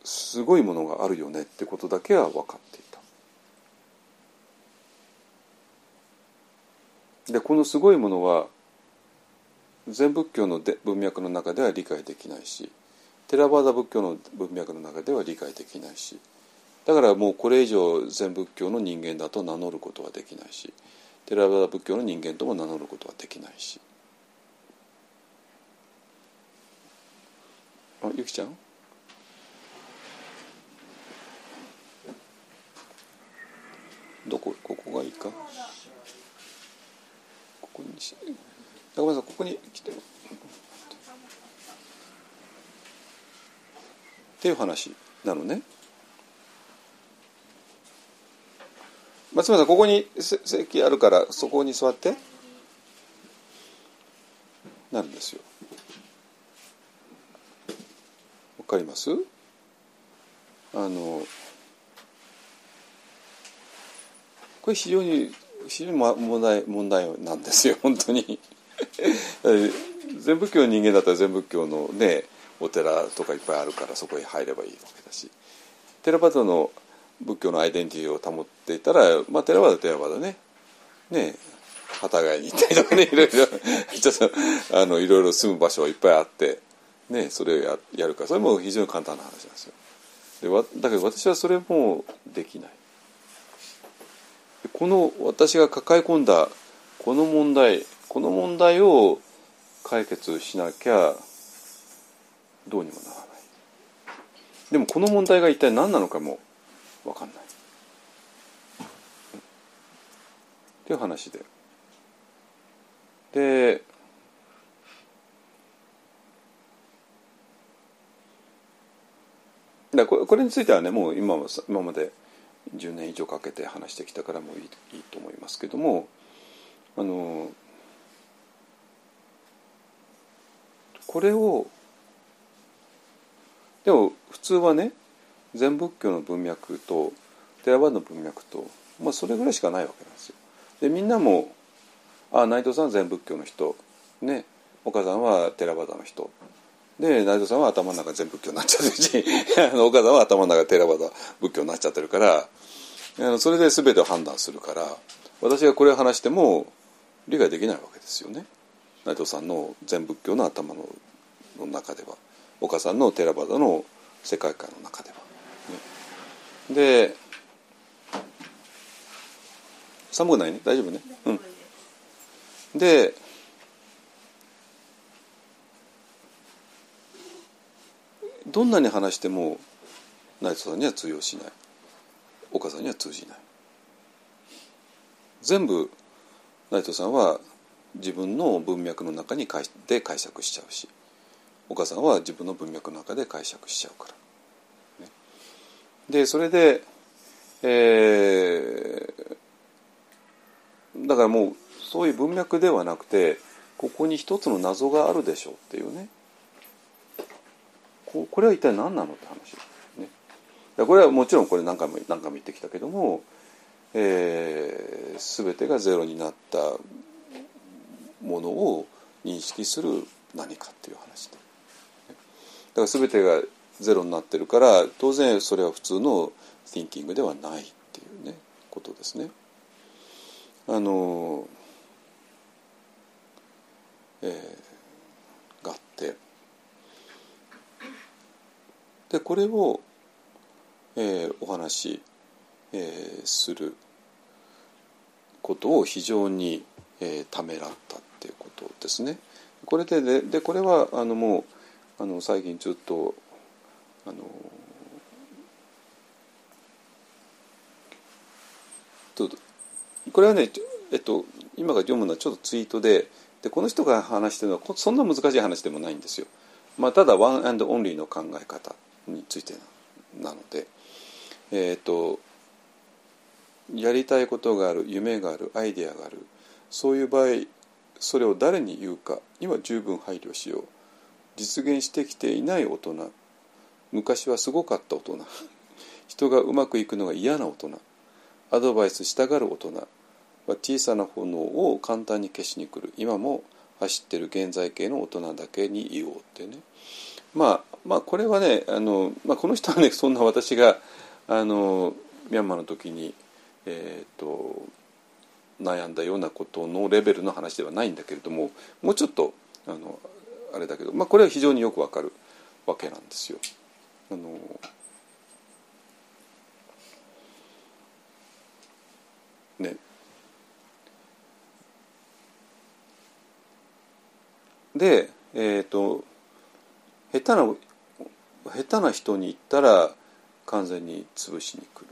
すごいものがあるよねってことだけは分かっていた。でこのすごいものは全仏教ので文脈の中では理解できないしテラバーダ仏教の文脈の中では理解できないしだからもうこれ以上全仏教の人間だと名乗ることはできないしテラバーダ仏教の人間とも名乗ることはできないしあゆきちゃん？どこここがいいか？ここにしごめんなさいここに来て。っていう話なのね。松村さんここに席あるからそこに座って。なるんですよ。わかります？あのこれ非常に非常に問題問題なんですよ 本当に。全仏教の人間だったら全仏教のねお寺とかいっぱいあるからそこへ入ればいいわけだし。テラバダの仏教のアイデンティティを保っていたらまあテラバダテラバダね。ね幡ヶ谷に行ったりとかね いろいろ。ちょっとあのいろいろ住む場所はいっぱいあってねそれをややるからそれも非常に簡単な話なんですよ。でわだけど私はそれもできない。この私が抱え込んだこの問題この問題を解決しなきゃどうにもならない。でもこの問題が一体何なのかも分かんない。っていう話で。でだこれこれについてはねもう今今まで10年以上かけて話してきたからもいいいいと思いますけどもあのこれをでも普通はね全仏教の文脈とテラバダの文脈と、まあ、それぐらいしかないわけなんですよ。でみんなも「あ内藤さんは全仏教の人」ね岡さんはテラバダの人で内藤さんは頭の中全仏教になっちゃってるし 岡さんは頭の中テラバダ仏教になっちゃってるからあのそれで全てを判断するから私がこれを話しても理解できないわけですよね。内藤さんの全仏教の頭のの中では。岡さんのテラバダの世界観の中では。ね、で寒くないね？大丈夫ね？うん、でどんなに話しても内藤さんには通用しない。岡さんには通じない。全部内藤さんは自分の文脈の中にで解釈しちゃうし岡さんは自分の文脈の中で解釈しちゃうから。ね、でそれで、えー、だからもうそういう文脈ではなくてここに一つの謎があるでしょうっていうね。ここれは一体何なのって話ね。これはもちろんこれ何回も何回も言ってきたけども、えー、全てがゼロになったものを認識する何かっていう話で。だから全てがゼロになってるから当然それは普通の thinking ではないっていうねことですね。あのえー、があってでこれを、えー、お話し、えー、することを非常に、えー、ためらったっていうことですね。これでででこれはあのもうあの最近ずっとあのこれはね、えっと、今が読むのはちょっとツイートででこの人が話してるのはそんな難しい話でもないんですよ。まあ、ただワンアンドオンリーの考え方についてなので、えっとやりたいことがある夢があるアイデアがあるそういう場合それを誰に言うかには十分配慮しよう。実現してきていない大人昔はすごかった大人人がうまくいくのが嫌な大人アドバイスしたがる大人は小さな炎を簡単に消しに来る今も走ってる現在形の大人だけに言おうってねまあまあこれはねあの、まあ、この人はねそんな私があのミャンマーの時にえ、ー、と悩んだようなことのレベルの話ではないんだけれどももうちょっとあのあれだけど、まあ、これは非常によくわかるわけなんですよ。あのねでえっ、ー、と下手な下手な人に言ったら完全に潰しに来る。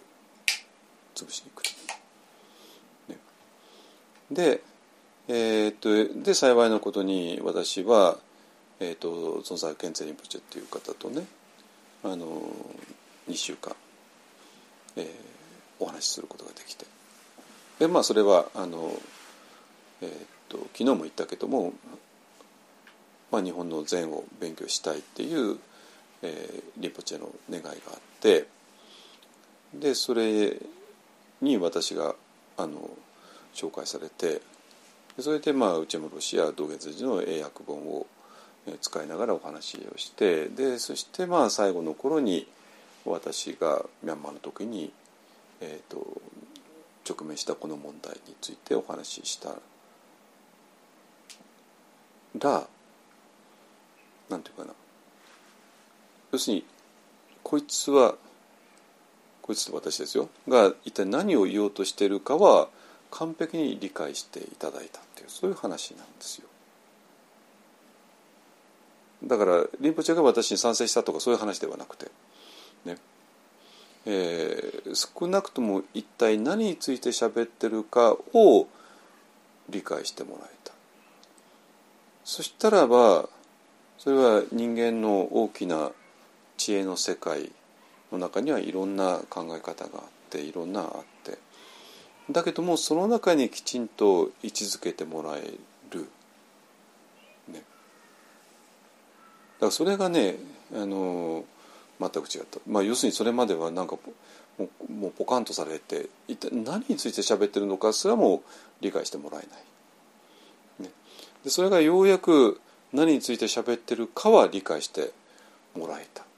潰しに来る、ね、でえー、っとで幸いなことに私は、えー、っと存在健全リンポチェっていう方とねあの2週間、えー、お話しすることができて。でまあそれはあの、えー、っと昨日も言ったけども、まあ、日本の禅を勉強したいっていう、えー、リポチェの願いがあってでそれに私があの紹介されてそれでまあ内村ロシア道元寺の英訳本を使いながらお話をしてでそしてまあ最後の頃に私がミャンマーの時に、えーと、直面したこの問題についてお話しした。らなんていうかな。要するにこいつはこいつと私ですよが一体何を言おうとしているかは完璧に理解していただいたっていうそういう話なんですよ。だからリンポチェが私に賛成したとかそういう話ではなくてねえー、少なくとも一体何について喋ってるかを理解してもらえたそしたらばそれは人間の大きな知恵の世界の中にはいろんな考え方があっていろんなあってだけどもその中にきちんと位置づけてもらえる、ね、だからそれがねあの全く違った、まあ、要するにそれまではなんかもうもうポカンとされて一体何について喋ってるのかすらも理解してもらえない、ね、でそれがようやく何について喋ってるかは理解してもらえた。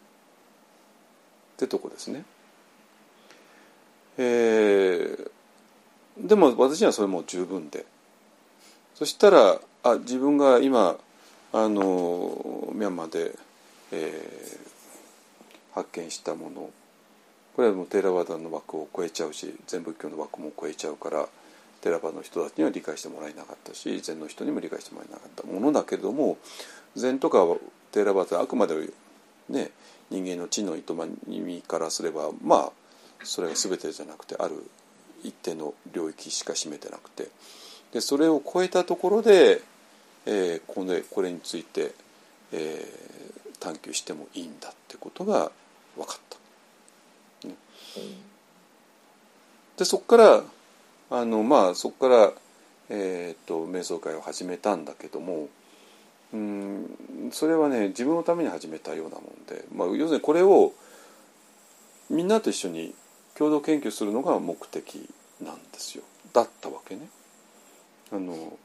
ってとこですね。えー、でも私にはそれも十分でそしたらあ自分が今あのミャンマーで、えー、発見したものこれはもうテーラワダの枠を超えちゃうし全仏教の枠も超えちゃうからテラバの人たちには理解してもらえなかったし禅の人にも理解してもらえなかったものだけれども禅とかテーラバってあくまでね人間の知の営みからすればまあそれが全てじゃなくてある一定の領域しか占めてなくてでそれを超えたところで、えー、これこれについて、えー、探求してもいいんだってことが分かった。ね、でそこからあのまあそこから、えーと瞑想会を始めたんだけどもうんそれはね自分のために始めたようなもんで、まあ、要するにこれをみんなと一緒に共同研究するのが目的なんですよ。だったわけね。あの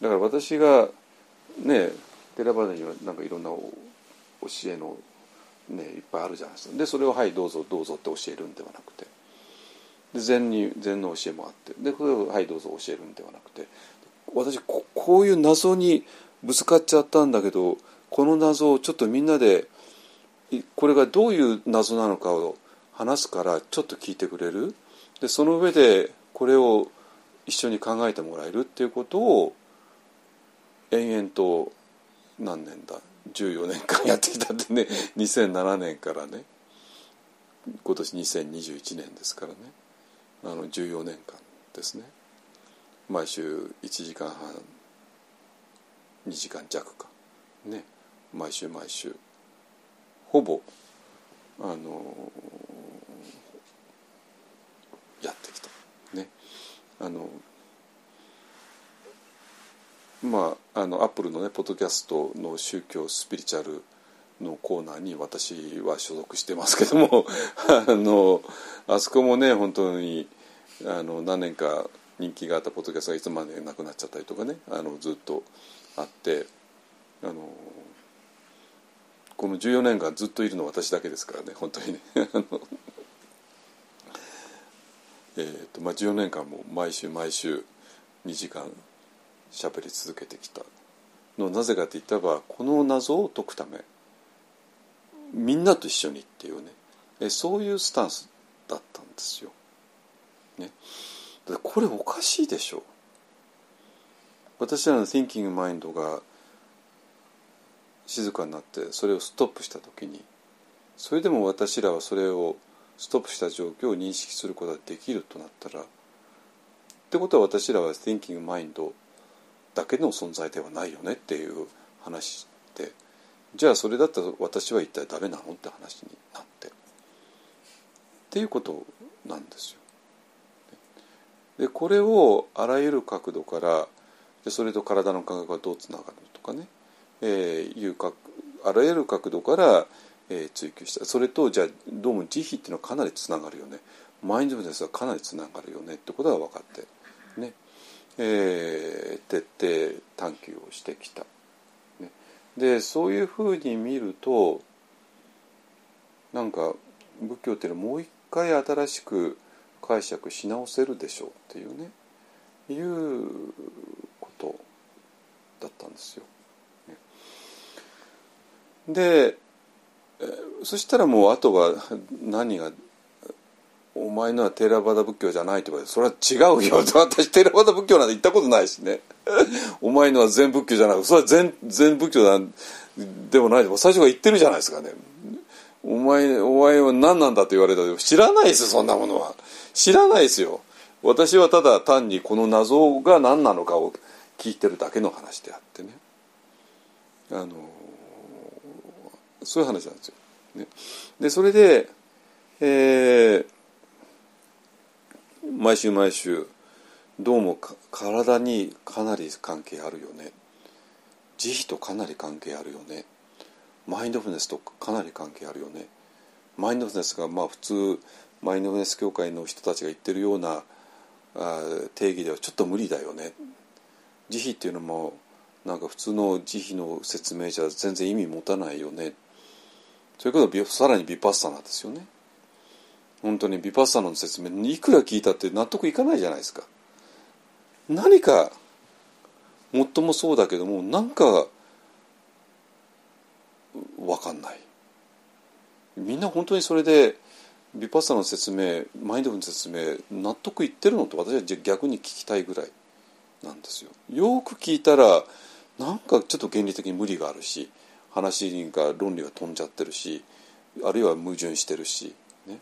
だから私がね寺端にはなんかいろんな教えのねいっぱいあるじゃないですか。でそれを「はいどうぞどうぞ」って教えるんではなくて。で禅に禅の教えもあって。でこれを「はいどうぞ」教えるんではなくて。私ここういう謎にぶつかっちゃったんだけどこの謎をちょっとみんなでこれがどういう謎なのかを話すからちょっと聞いてくれる？でその上でこれを一緒に考えてもらえるっていうことを延々と何年だ？14年間やってきたってね。2007年からね。今年2021年ですからね。あの14年間ですね。毎週1時間半2時間弱か。ね。毎週毎週。ほぼあのやってきた。ね。あのまああのアップルのねポッドキャストの宗教スピリチュアルのコーナーに私は所属してますけども あのあそこもね本当にあの何年か人気があったポッドキャストがいつまでなくなっちゃったりとかねあのずっとあってあのこの14年間ずっといるのは私だけですからね本当にね。えーとまあ、14年間も毎週毎週2時間喋り続けてきたのなぜかといったらこの謎を解くためみんなと一緒にっていうねえそういうスタンスだったんですよ。ね、これおかしいでしょ。私らの Thinking Mind が静かになってそれをストップした時にそれでも私らはそれをストップした状況を認識することができるとなったらってことは私らは Thinking Mind だけの存在ではないよねっていう話でじゃあそれだったら私は一体誰なの？って話になって。っていうことなんですよ。でこれをあらゆる角度からでそれと体の感覚がどうつながるとかね、えー、いうかあらゆる角度から、えー、追求した。それとじゃあどうも慈悲っていうのはかなりつながるよね。マインドフルネスはかなりつながるよね。ってことが分かってね、えー、徹底探求をしてきた。ね、でそういうふうに見るとなんか仏教っていうのはもう一回新しく解釈し直せるでしょうっていうねいうことだったんですよ。でそしたらもうあとは何がお前のはテーラバダ仏教じゃないとかそれは違うよ 私テーラバダ仏教なんて言ったことないしね。お前のは全仏教じゃないそれは全全仏教なんでもない。最初から言ってるじゃないですかね。お前お前は何なんだと言われたけど知らないですよそんなものは。知らないですよ。私はただ単にこの謎が何なのかを聞いてるだけの話であってね。あのそういう話なんですよ。ね、でそれで、えー、毎週毎週どうも体にかなり関係あるよね。慈悲とかなり関係あるよね。マインドフルネスとかなり関係あるよね。マインドフルネスがまあ普通マインドフルネス協会の人たちが言ってるようなあ定義ではちょっと無理だよね。慈悲っていうのもなんか普通の慈悲の説明じゃ全然意味持たないよね。そういうことはさらにビパッサナですよね。本当にビパッサナの説明いくら聞いたって納得いかないじゃないですか。何かもっともそうだけどもなんか分かんない。みんな本当にそれでビパッサの説明マインドフルの説明納得いってるのと私は逆に聞きたいぐらいなんですよ。よく聞いたらなんかちょっと原理的に無理があるし話が論理が飛んじゃってるしあるいは矛盾してるし、ね、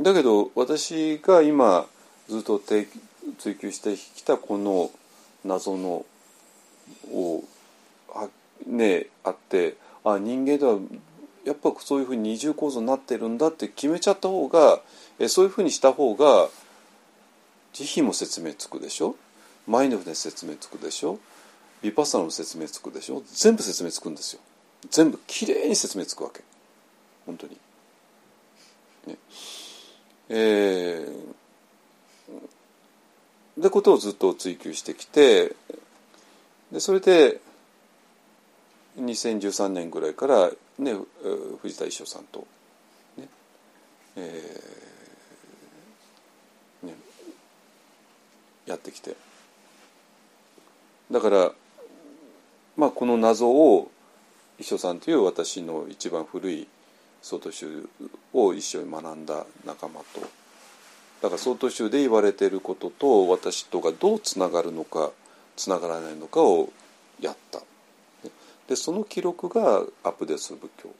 だけど私が今ずっと追求してきたこの謎のをねあってあ人間ではやっぱそういうふうに二重構造になってるんだって決めちゃった方がえそういうふうにした方が慈悲も説明つくでしょ？マインドフルネス説明つくでしょ？ビパッサナの説明つくでしょ？全部説明つくんですよ。全部きれいに説明つくわけ。本当に。ね。えー、でことをずっと追求してきてでそれで2013年ぐらいからね藤田一生さんとねえー、ねやってきて。だからまあこの謎を一生さんという私の一番古い曹洞宗を一緒に学んだ仲間と。だから曹洞宗で言われていることと私とがどうつながるのかつながらないのかをやった。でその記録がアップデートする仏教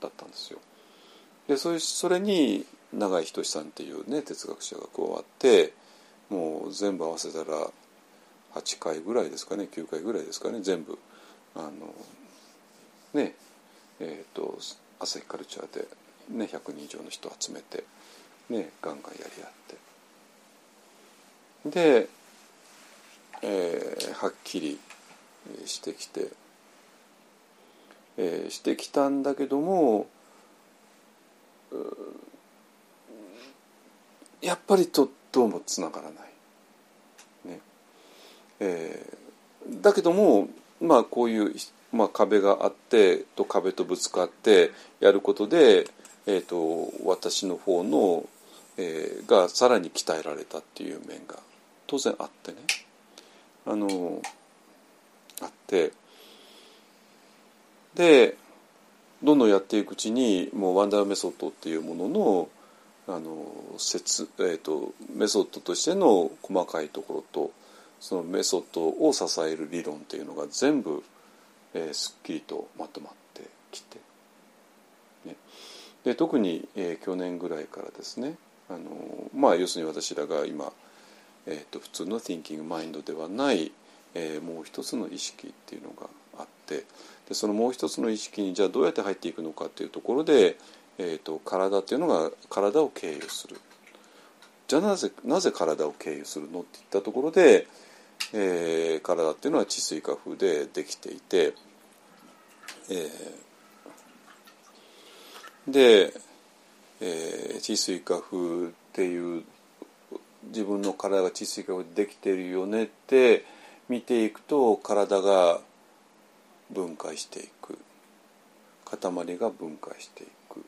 だったんですよ。でそれそれに永井仁さんっていうね哲学者が加わってもう全部合わせたら8回ぐらいですかね9回ぐらいですかね全部あのねえっ、ー、と朝日カルチャーで、ね、100人以上の人を集めて、ね、ガンガンやり合って。で、えー、はっきりしてきて、えー、してきたんだけどもやっぱりとどうもつながらない。ねえー、だけどもまあこういう、まあ、壁があってと壁とぶつかってやることで、えーと、私の方のえー、がさらに鍛えられたっていう面が当然あってねあのあってでどんどんやっていくうちにもうワンダーメソッドっていうもののあの説、えーと、メソッドとしての細かいところとそのメソッドを支える理論っていうのが全部、えー、すっきりとまとまってきて、ね、で特に、えー、去年ぐらいからですねあのまあ要するに私らが今、えーと、普通の Thinking Mind ではない、えー、もう一つの意識っていうのがってでそのもう一つの意識にじゃあどうやって入っていくのかっていうところで、えーと、体っていうのが体を経由する。じゃあなぜなぜ体を経由するのっていったところで、えー、体っていうのは地水化風でできていて、えー、で、えー、地水化風っていう自分の体が地水化風でできてるよねって見ていくと体が分解していく。塊が分解していく。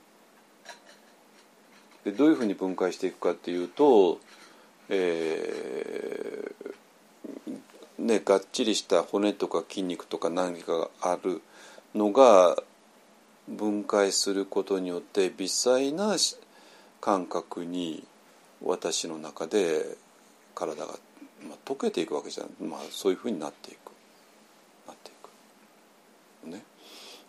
でどういうふうに分解していくかっていうと、えーね、がっちりした骨とか筋肉とか何かがあるのが分解することによって微細な感覚に私の中で体が、まあ、溶けていくわけじゃない、まあ、そういうふうになっていく。ね、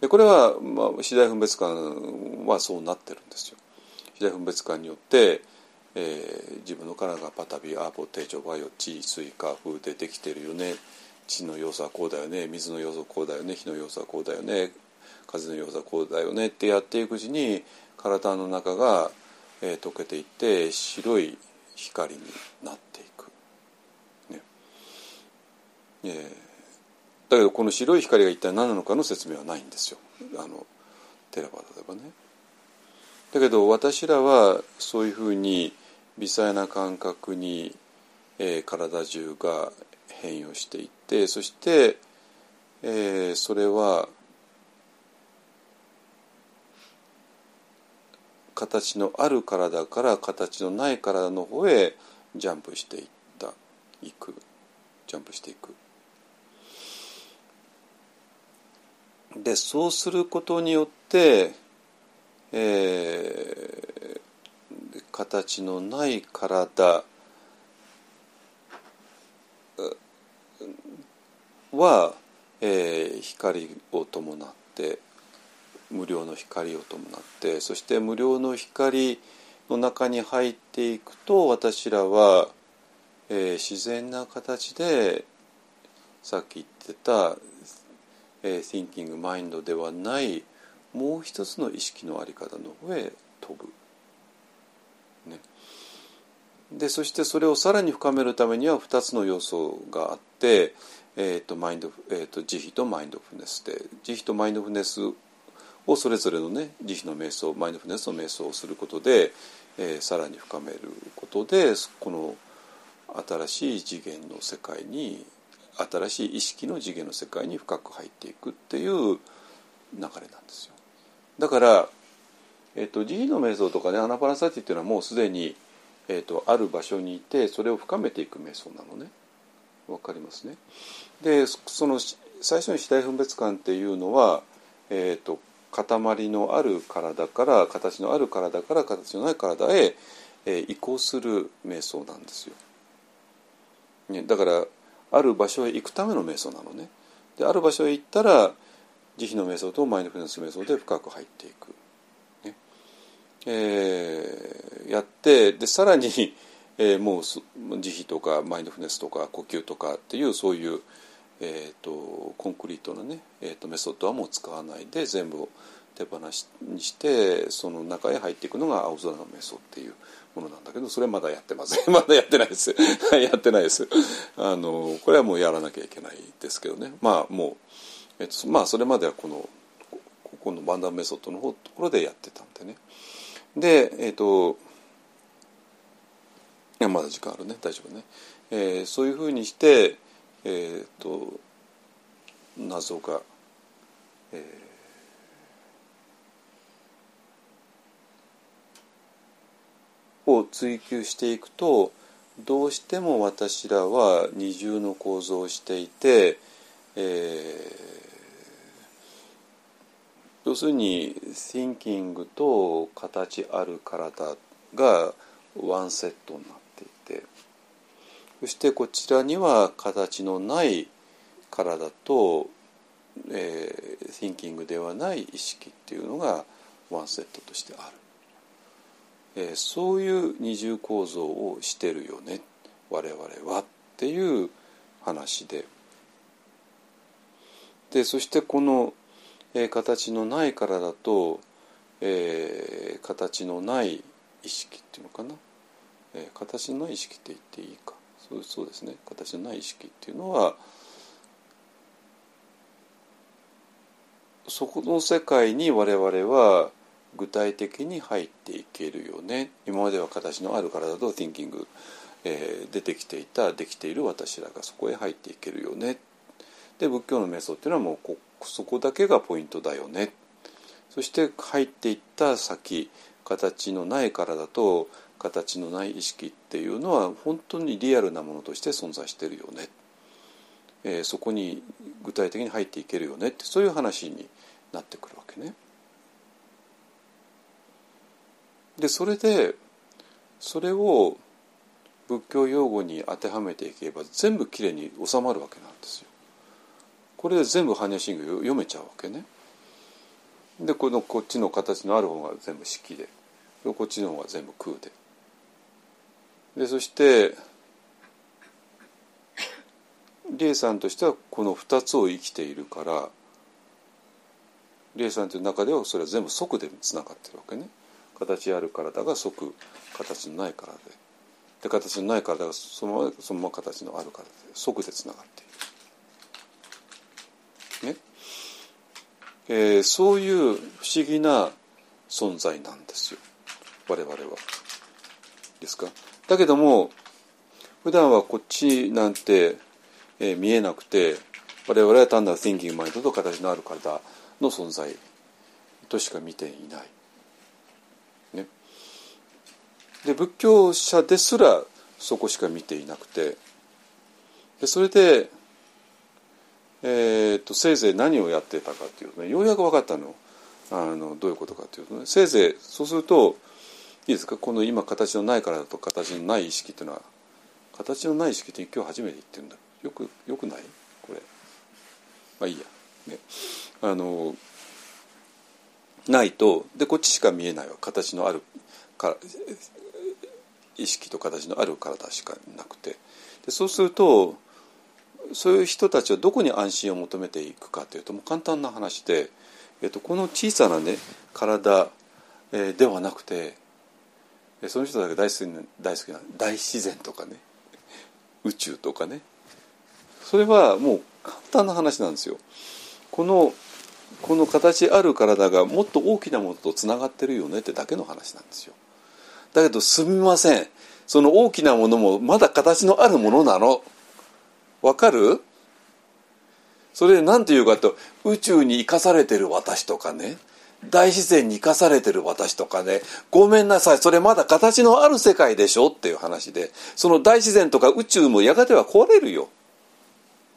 でこれは、まあ、次第分別感はそうなってるんですよ。次第分別感によって、えー、自分の体がパタビアーボテージョバイオ地水化風でできてるよね。地の要素はこうだよね。水の要素はこうだよね。火の要素はこうだよね。風の要素はこうだよね。ってやっていくうちに体の中が、えー、溶けていって白い光になっていく。ね。えーだけどこの白い光が一体何なのかの説明はないんですよあのテラバではね。だけど私らはそういうふうに微細な感覚に、えー、体中が変容していってそして、えー、それは形のある体から形のない体の方へジャンプしていったいくジャンプしていく。でそうすることによって、えー、形のない体は、えー、光を伴って無料の光を伴ってそして無料の光の中に入っていくと私らは、えー、自然な形でさっき言ってたえー、Thinking Mind ではないもう一つの意識の在り方の方へ飛ぶ。ね、でそしてそれをさらに深めるためには2つの要素があって、えーとマインドえーと、慈悲とマインドフネスで慈悲とマインドフネスをそれぞれのね慈悲の瞑想マインドフネスの瞑想をすることで、えー、さらに深めることでこの新しい次元の世界に新しい意識の次元の世界に深く入っていくっていう流れなんですよ。だから、えっと、慈悲の瞑想とかねアナパラサティっていうのはもうすでに、えっと、ある場所にいてそれを深めていく瞑想なのね。わかりますね。でその最初に主体分別感っていうのは、えっと、塊のある体から形のある体から形のない体へ、えー、移行する瞑想なんですよ。ね、だからある場所へ行くための瞑想なのね。である場所へ行ったら慈悲の瞑想とマインドフルネス瞑想で深く入っていく。ねえー、やってでさらに、えー、もう慈悲とかマインドフルネスとか呼吸とかっていうそういう、えーと、コンクリートなね、えーと、メソッドはもう使わないで全部を手放しにしてその中へ入っていくのが青空の瞑想っていうものなんだけどそれはまだやってません。まだやってないです。やってないです。あのこれはもうやらなきゃいけないですけどね。まあもう、えっと、まあそれまではこのここのバンダムメソッドの方ところでやってたんでね。でえっといやまだ時間あるね。大丈夫ね、えー、そういうふうにしてえっ、と謎が、えーを追求していくとどうしても私らは二重の構造をしていて、えー、要するに thinking と形ある体がワンセットになっていてそしてこちらには形のない体と、えー、thinking ではない意識っていうのがワンセットとしてある。えー、そういう二重構造をしてるよね我々はっていう話で。でそしてこの、えー、形のない体と、えー、形のない意識っていうのかな、えー、形のない意識って言っていいか。そうそうですね。形のない意識っていうのはそこの世界に我々は具体的に入っていけるよね。今までは形のある体と thinking、えー、出てきていたできている私らがそこへ入っていけるよね。で仏教の瞑想っていうのはもうこそこだけがポイントだよね。そして入っていった先形のない体と形のない意識っていうのは本当にリアルなものとして存在してるよね、えー、そこに具体的に入っていけるよねってそういう話になってくるわけね。でそれでそれを仏教用語に当てはめていけば全部きれいに収まるわけなんですよ。これで全部般若心経読めちゃうわけね。でこのこっちの形のある方が全部式でこっちの方が全部空で。でそして理恵さんとしてはこの2つを生きているから理恵さんという中ではそれは全部即でつながってるわけね。形ある体が即形のない体でで形のない体がそのままそのまま形のある体で即でつながっている。ね？えー、そういう不思議な存在なんですよ我々は。ですか？だけども普段はこっちなんて、えー、見えなくて我々は単なる thinking mind と形のある体の存在としか見ていない。で仏教者ですらそこしか見ていなくて。でそれで、えーと、せいぜい何をやってたかっていうとねようやく分かったの。あのどういうことかっていうとねせいぜいそうするといいですか？この今形のないからだと形のない意識っていうのは形のない意識って今日初めて言ってるんだ。よくよくない？これ。まあいいや。ね。あのないとでこっちしか見えないわ。形のあるから意識と形のある体しかなくてでそうするとそういう人たちはどこに安心を求めていくかというともう簡単な話で、えっと、この小さなね体、えー、ではなくてその人だけ大好き大好きな大自然とかね宇宙とかねそれはもう簡単な話なんですよ。このこの形ある体がもっと大きなものとつながってるよねってだけの話なんですよ。だけどすみません。その大きなものもまだ形のあるものなの。わかる？それで何て言うかと宇宙に生かされてる私とかね。大自然に生かされてる私とかね。ごめんなさい。それまだ形のある世界でしょ？っていう話で。その大自然とか宇宙もやがては壊れるよ。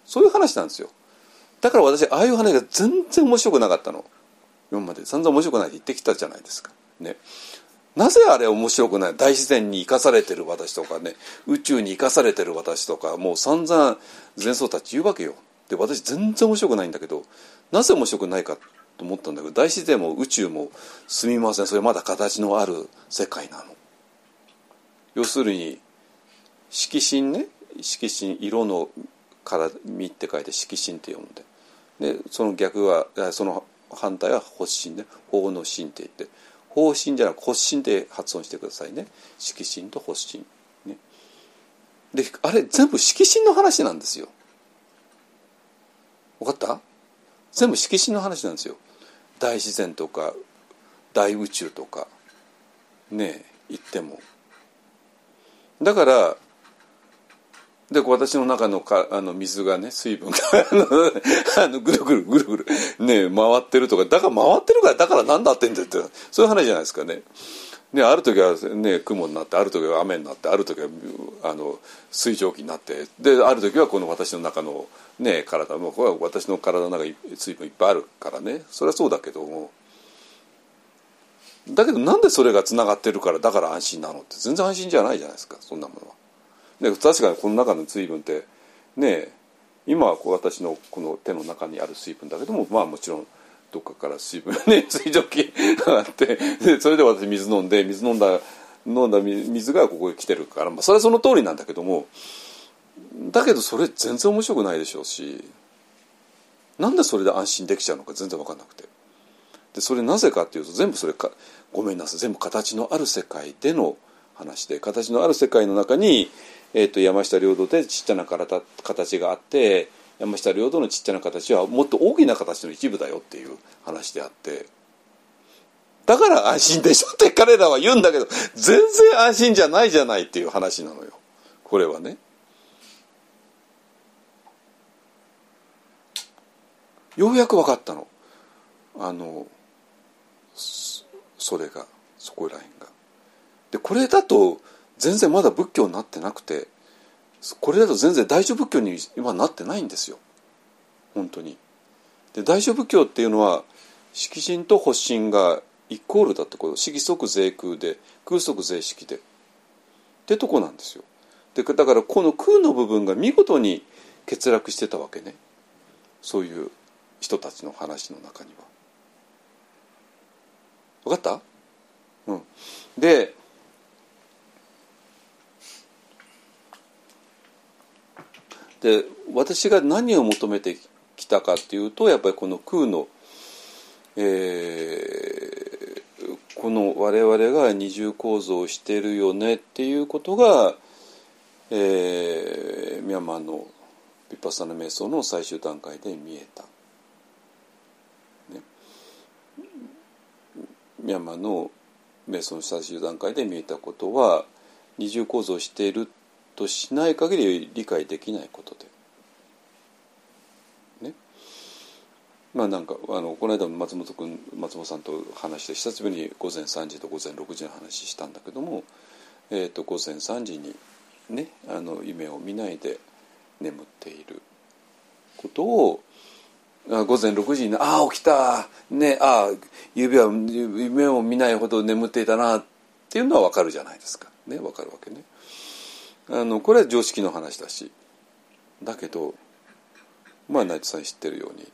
そういう話なんですよ。だから私ああいう話が全然面白くなかったの。今まで散々面白くないって言ってきたじゃないですか。ね。なぜあれ面白くない？大自然に生かされてる私とかね宇宙に生かされてる私とかもう散々前奏たち言うわけよ。で私全然面白くないんだけどなぜ面白くないかと思ったんだけど大自然も宇宙もすみません。それまだ形のある世界なの。要するに色神ね。色神色のから「身」って書いて色神って読んででその逆はその反対は発神ね。法の神って言って。方針じゃなく発心で発音してくださいね。色心と発心ね。であれ全部色心の話なんですよ。分かった？全部色心の話なんですよ。大自然とか大宇宙とか。ねえ言っても。だからで私の中のかあの水がね水分があのぐるぐるぐるぐるね回ってるとかだから回ってるからだから何だってんだってそういう話じゃないですかね。ね、ある時は、ね、雲になってある時は雨になってある時はあの水蒸気になってである時はこの私の中の、ね、体もこれは私の体の中に水分いっぱいあるからね。それはそうだけども。だけどなんでそれがつながってるからだから安心なのって全然安心じゃないじゃないですかそんなものは。で確かにこの中の水分ってね今はこう私のこの手の中にある水分だけどもまあもちろんどっかから水分ね 水蒸気があってでそれで私水飲んで水飲んだ飲んだ水がここへ来てるから、まあ、それはその通りなんだけどもだけどそれ全然面白くないでしょうしなんでそれで安心できちゃうのか全然分かんなくて。でそれなぜかっていうと全部それかごめんなさい全部形のある世界での話で形のある世界の中に、えーと、山下領土でちっちゃな形があって山下領土のちっちゃな形はもっと大きな形の一部だよっていう話であってだから安心でしょって彼らは言うんだけど全然安心じゃないじゃないっていう話なのよこれはね。ようやく分かったのあのそれがそこら辺が。でこれだと全然まだ仏教になってなくてこれだと全然大乗仏教に今なってないんですよ本当に。で大乗仏教っていうのは色心と発心がイコールだってこと色即税空で空即税式でってとこなんですよ。でだからこの空の部分が見事に欠落してたわけねそういう人たちの話の中には。分かった？うん。でで私が何を求めてきたかっていうとやっぱりこの空の、えー、この我々が二重構造をしてるよねっていうことが、えー、ミャンマーのヴィパッサナ瞑想の最終段階で見えた。ミャンマーの瞑想の最終段階で見えたことは二重構造をしているっとしない限り理解できないことで。ね。まあなんかあのこの間松本君松本さんと話して久しぶりに午前3時と午前6時の話したんだけども、えー、と午前3時にねあの夢を見ないで眠っていることを午前6時に「ああ起きたねああ指は夢を見ないほど眠っていたな」っていうのは分かるじゃないですかね分かるわけね。あのこれは常識の話だしだけどまあ内藤さん知ってるように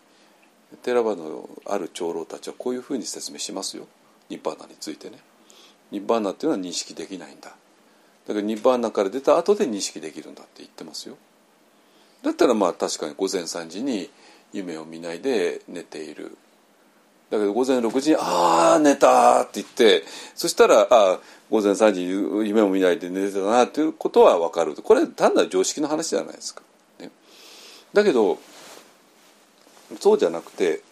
寺場のある長老たちはこういうふうに説明しますよニッバーナについてね。ニッバーナっていうのは認識できないんだ。だからニッバーナから出た後で認識できるんだって言ってますよ。だったらまあ確かに午前3時に夢を見ないで寝ているだけど午前6時に「ああ寝た」って言ってそしたら「ああ午前3時に夢を見ないで寝てたな」ということは分かるこれ単なる常識の話じゃないですか。ね、だけどそうじゃなくて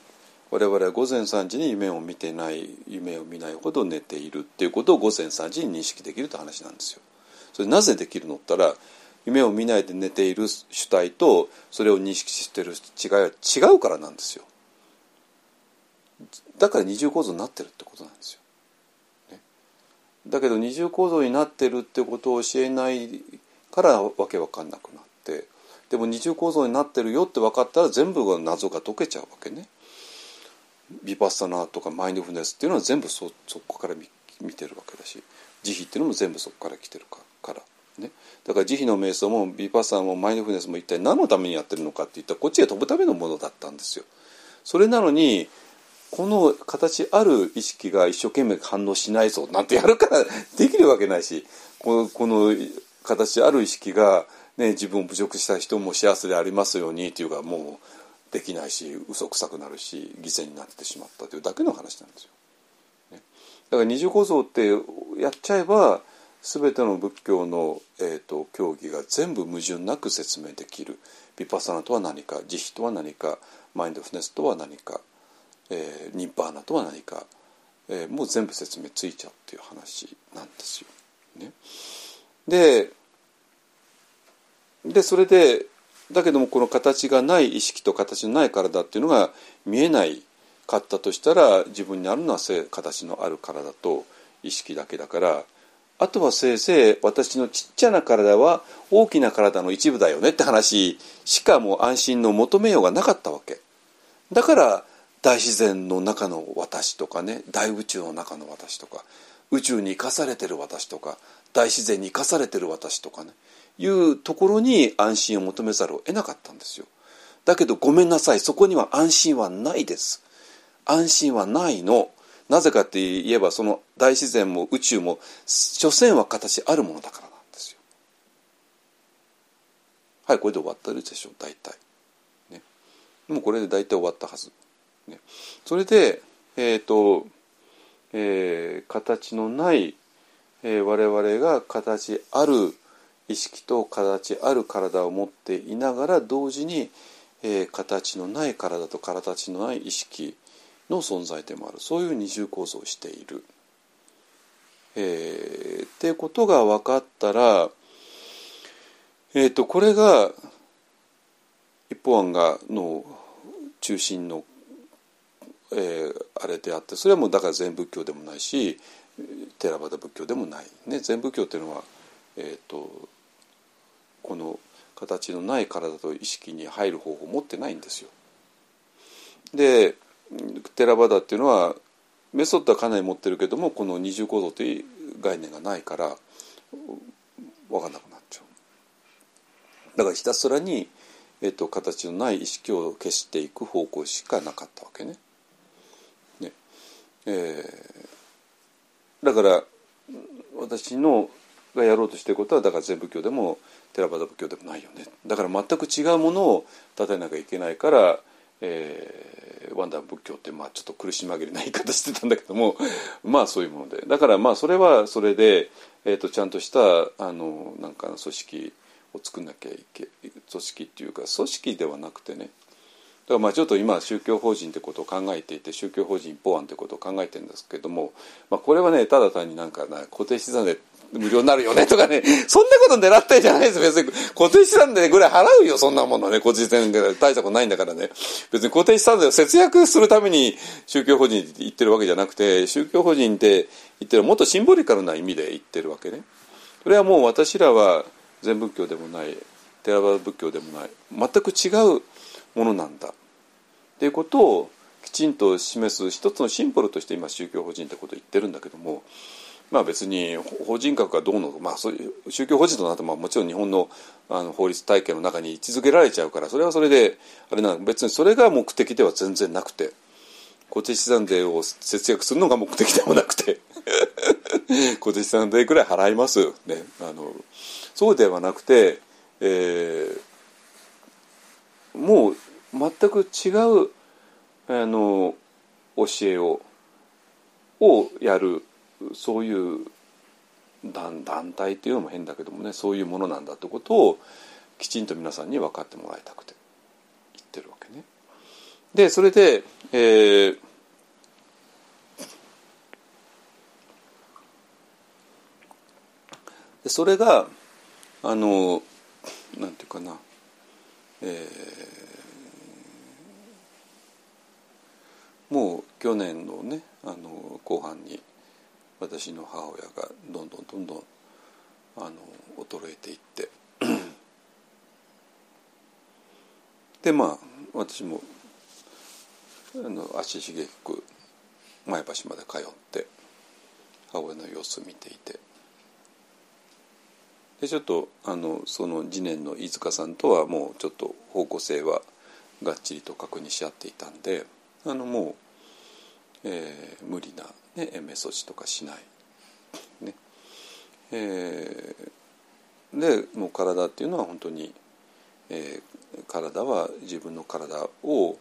我々は午前3時に夢を見てない夢を見ないほど寝ているっていうことを午前3時に認識できるって話なんですよ。それなぜできるのったら夢を見ないで寝ている主体とそれを認識している違いは違うからなんですよだから二重構造になってるってことなんですよ、ね、だけど二重構造になってるってことを教えないからわけわかんなくなってでも二重構造になってるよって分かったら全部が謎が解けちゃうわけねビパッサナとかマインドフルネスっていうのは全部そそこから見見てるわけだし慈悲っていうのも全部そこから来てるから。ね、だから慈悲の瞑想もビパッサンもマインドフルネスも一体何のためにやってるのかって言ったらこっちへ飛ぶためのものだったんですよ。それなのにこの形ある意識が一生懸命反応しないぞなんてやるからできるわけないしこのこの形ある意識が、ね、自分を侮辱した人も幸せでありますようにっていうかもうできないし嘘くさくなるし犠牲になってしまったというだけの話なんですよ。ね、だから二重構造ってやっちゃえば全ての仏教の、えーと、教義が全部矛盾なく説明できるヴィパサナとは何か慈悲とは何かマインドフネスとは何か、えー、ニッバーナとは何か、えー、もう全部説明ついちゃうっていう話なんですよ。ね、ででそれでだけどもこの形がない意識と形のない体っていうのが見えないかったとしたら自分にあるのは形のある体と意識だけだからあとはせいぜい私のちっちゃな体は大きな体の一部だよねって話しかも安心の求めようがなかったわけだから大自然の中の私とかね大宇宙の中の私とか宇宙に生かされてる私とか大自然に生かされてる私とかねいうところに安心を求めざるを得なかったんですよ。だけどごめんなさいそこには安心はないです。安心はないの。なぜかって言えばその大自然も宇宙も所詮は形あるものだからなんですよ。はいこれで終わったでしょう大体。ね。もうこれで大体終わったはず、ね、それでえっ、ー、と、えー、形のない、えー、我々が形ある意識と形ある体を持っていながら同時に、えー、形のない体と形のない意識の存在でもあるそういう二重構造をしている。えー、っていうことが分かったら、えーと、これが一方案がの中心の、えー、あれであってそれはもうだから全仏教でもないしテラバダ仏教でもない、ね、全仏教っていうのは、えーとこの形のない体と意識に入る方法を持ってないんですよ。でテラバダっていうのはメソッドはかなり持ってるけどもこの二重構造という概念がないから分かんなくなっちゃうだからひたすらに、えっと、形のない意識を消していく方向しかなかったわけ。ねえー、だから私のがやろうとしてることはだから全部教でもテラバダ仏教でもないよね。だから全く違うものを立てなきゃいけないから、えー、ワンダー仏教ってまあちょっと苦し紛れな言い方してたんだけども まあそういうもので。だからまあそれはそれで、えーと、ちゃんとしたあのなんか組織を作んなきゃいけ組織っていうか組織ではなくてねからまあちょっと今宗教法人ってことを考えていて宗教法人一方案ってことを考えてるんですけども、まあ、これはねただ単になんかな固定資産で無料になるよねとかね、そんなこと狙ったんじゃないです別に固定資産でぐらい払うよ、そんなものね。個人戦で大したことないんだからね。別に固定資産税を節約するために宗教法人って言ってるわけじゃなくて、宗教法人って言ってるもっとシンボリカルな意味で言ってるわけね。それはもう私らは全仏教でもない、テラバ仏教でもない、全く違うものなんだ。っていうことをきちんと示す一つのシンボルとして今宗教法人ってことを言ってるんだけども、まあ、別に法人格がどうの、まあ、そういう宗教法人となってももちろん日本のあの法律体系の中に位置づけられちゃうからそれはそれであれな別にそれが目的では全然なくて固定資産税を節約するのが目的でもなくて固定資産税くらい払いますねあのそうではなくて、えー、もう全く違うあの教えををやるそういう団団体っていうのも変だけどもねそういうものなんだってことをきちんと皆さんに分かってもらいたくて言ってるわけね。でそれで、えー、でそれがあのなんていうかな、えー、もう去年のねあの後半に私の母親がどんどんどんどんあの衰えていって。でまあ私もあの足しげく前橋まで通って母親の様子を見ていて。でちょっとあのその次年の飯塚さんとはもうちょっと方向性はがっちりと確認し合っていたんであのもう、えー、無理なね、延命措置とかしない。ねえー、でもう体っていうのは本当に、えー、体は自分の体を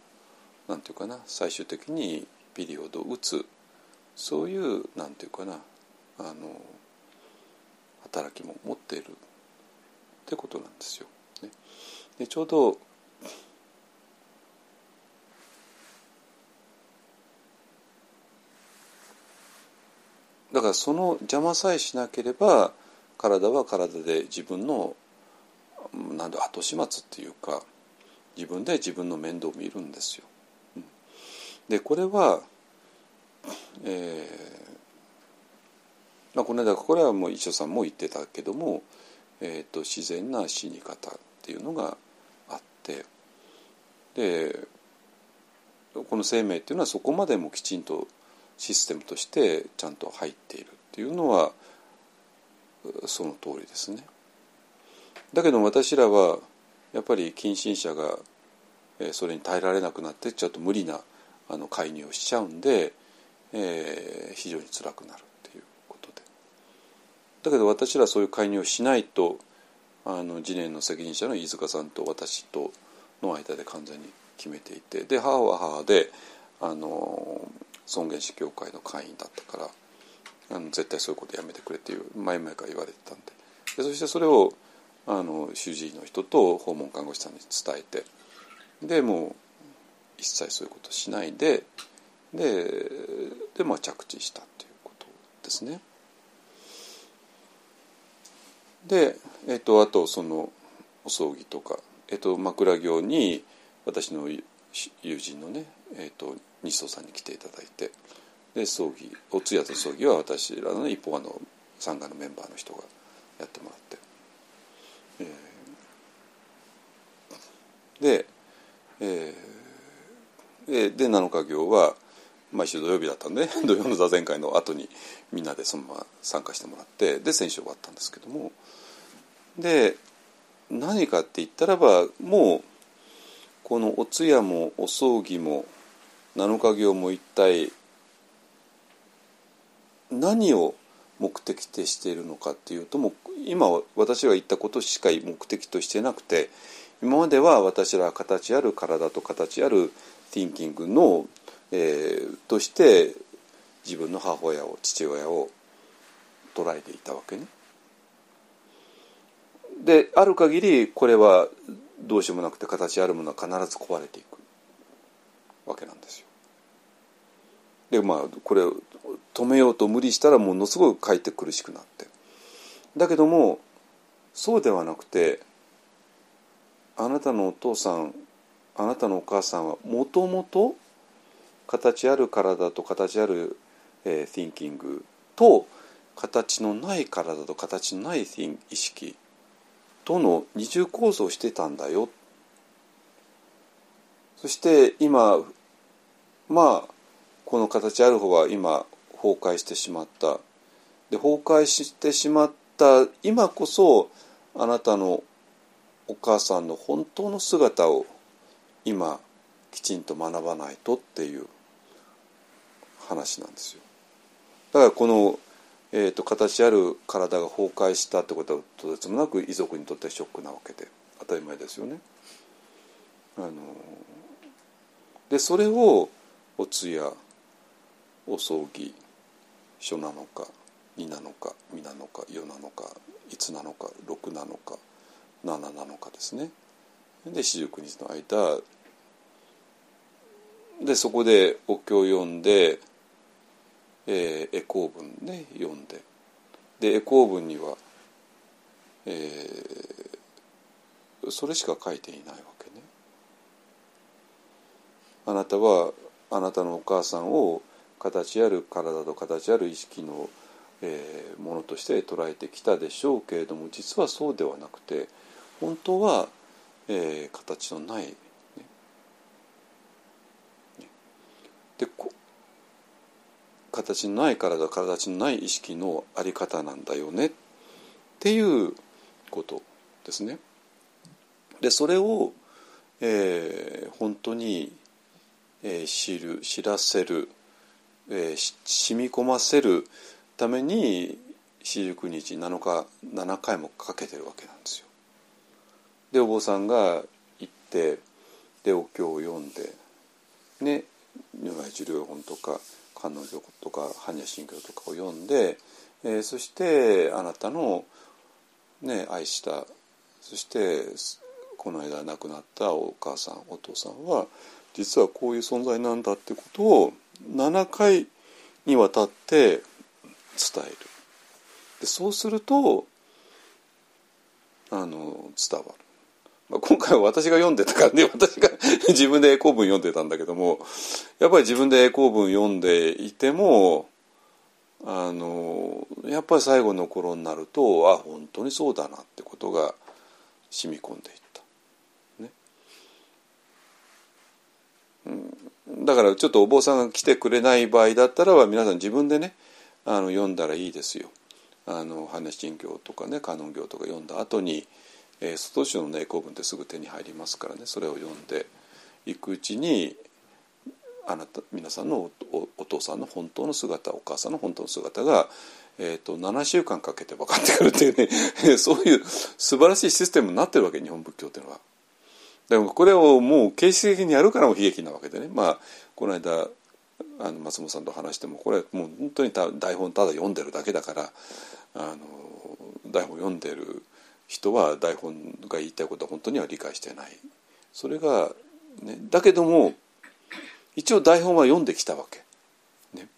なんていうかな最終的にピリオドを打つそういうなんていうかなあの働きも持っているってことなんですよ。ね、でちょうどだからその邪魔さえしなければ体は体で自分のなんで後始末っていうか自分で自分の面倒を見るんですよ。でこれは、えまあ、この間これはもう医者さんも言ってたけども、えーと、自然な死に方っていうのがあってでこの生命っていうのはそこまでもきちんとシステムとしてちゃんと入っているっていうのはその通りですね。だけど私らはやっぱり近親者がそれに耐えられなくなってちょっと無理なあの介入をしちゃうんで、えー、非常に辛くなるっていうことでだけど私らそういう介入をしないとあの次年の責任者の飯塚さんと私との間で完全に決めていてで母は母であの尊厳死協会の会員だったからあの絶対そういうことやめてくれっていう前々から言われてたんででそしてそれをあの主治医の人と訪問看護師さんに伝えてでもう一切そういうことしないででで、まあ、着地したということですね。で、えっと、あとそのお葬儀とか、えっと、枕業に私の友人のね、えっと、西藤さんに来ていただいてで葬儀お通夜と葬儀は私らの、一方の参加のメンバーの人がやってもらって、えー、で、えー、で7日行は毎週土曜日だったんで、土曜の座禅会の後にみんなでそのまま参加してもらってで先週終わったんですけども。で何かって言ったらばもうこのお通夜もお葬儀も7日行も一体何を目的としているのかっていうともう今私が言ったことしか目的としてなくて今までは私らは形ある体と形あるティンキングの、えー、として自分の母親を父親を捉えていたわけね。である限りこれはどうしようもなくて形あるものは必ず壊れていくわけなんですよ。でまあこれ止めようと無理したらものすごくかえって苦しくなって。だけどもそうではなくてあなたのお父さんあなたのお母さんはもともと形ある体と形ある、えー、thinking と形のない体と形のない意識との二重構造をしてたんだよ。そして今まあこの形ある方は今崩壊してしまったで崩壊してしまった今こそあなたのお母さんの本当の姿を今きちんと学ばないとっていう話なんですよ。だからこの、えーと、形ある体が崩壊したってことはとてつもなく遺族にとってはショックなわけで当たり前ですよね。あのでそれをお通夜お葬儀書なのか2なのか2なのか4なのか5なのか6なのか7なのかですねで四十九日の間でそこでお経を読んで、えー、絵公文ね読んでで絵公文には、えー、それしか書いていないわけね。あなたはあなたのお母さんを形ある体と形ある意識の、えー、ものとして捉えてきたでしょうけれども実はそうではなくて本当は、えー、形のない、ね、で形のない体形のない意識のあり方なんだよね。っていうことですね。でそれを、えー、本当に、えー、知る知らせるえー、染み込ませるために四十九日7日7回もかけてるわけなんですよ。でお坊さんが行ってでお経を読んでね如来寿量本とか観音経とか般若心経とかを読んで、えー、そしてあなたの、ね、愛したそしてこの間亡くなったお母さんお父さんは実はこういう存在なんだってことを7回にわたって伝える。でそうするとあの伝わる、まあ、今回は私が読んでたからね 私が自分で英公文読んでたんだけどもやっぱり自分で英公文読んでいてもあのやっぱり最後の頃になるとあ本当にそうだなってことが染み込んでいった。ね。うん、だからちょっとお坊さんが来てくれない場合だったらば皆さん自分でねあの読んだらいいですよ。あの羽根神経とかね観音経とか読んだ後に、えー、外州の内功文ってすぐ手に入りますからねそれを読んでいくうちにあなた皆さんのお父さんの本当の姿お母さんの本当の姿が、えーと、7週間かけて分かってくるっていうね そういう素晴らしいシステムになってるわけ日本仏教っていうのは。でもこれをもう形式的にやるからも悲劇なわけでね。まあこの間あの松本さんと話してもこれもう本当に台本ただ読んでるだけだからあの台本読んでる人は台本が言いたいことは本当には理解してない。それが、ね、だけども一応台本は読んできたわけ、ね、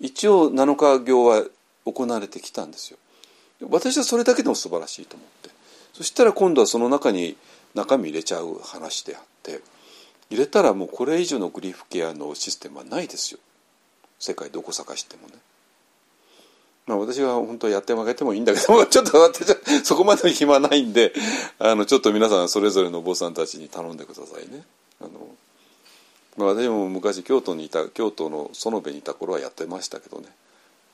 一応7日行は行われてきたんですよ。私はそれだけでも素晴らしいと思って。そしたら今度はその中に中身入れちゃう話であって入れたらもうこれ以上のグリーフケアのシステムはないですよ世界どこ探してもね。まあ、私は本当やって負けてもいいんだけど ちょっと私はそこまで暇ないんであのちょっと皆さんそれぞれのお坊さんたちに頼んでくださいね。あのまあ、私も昔京都にいた京都の園部にいた頃はやってましたけどね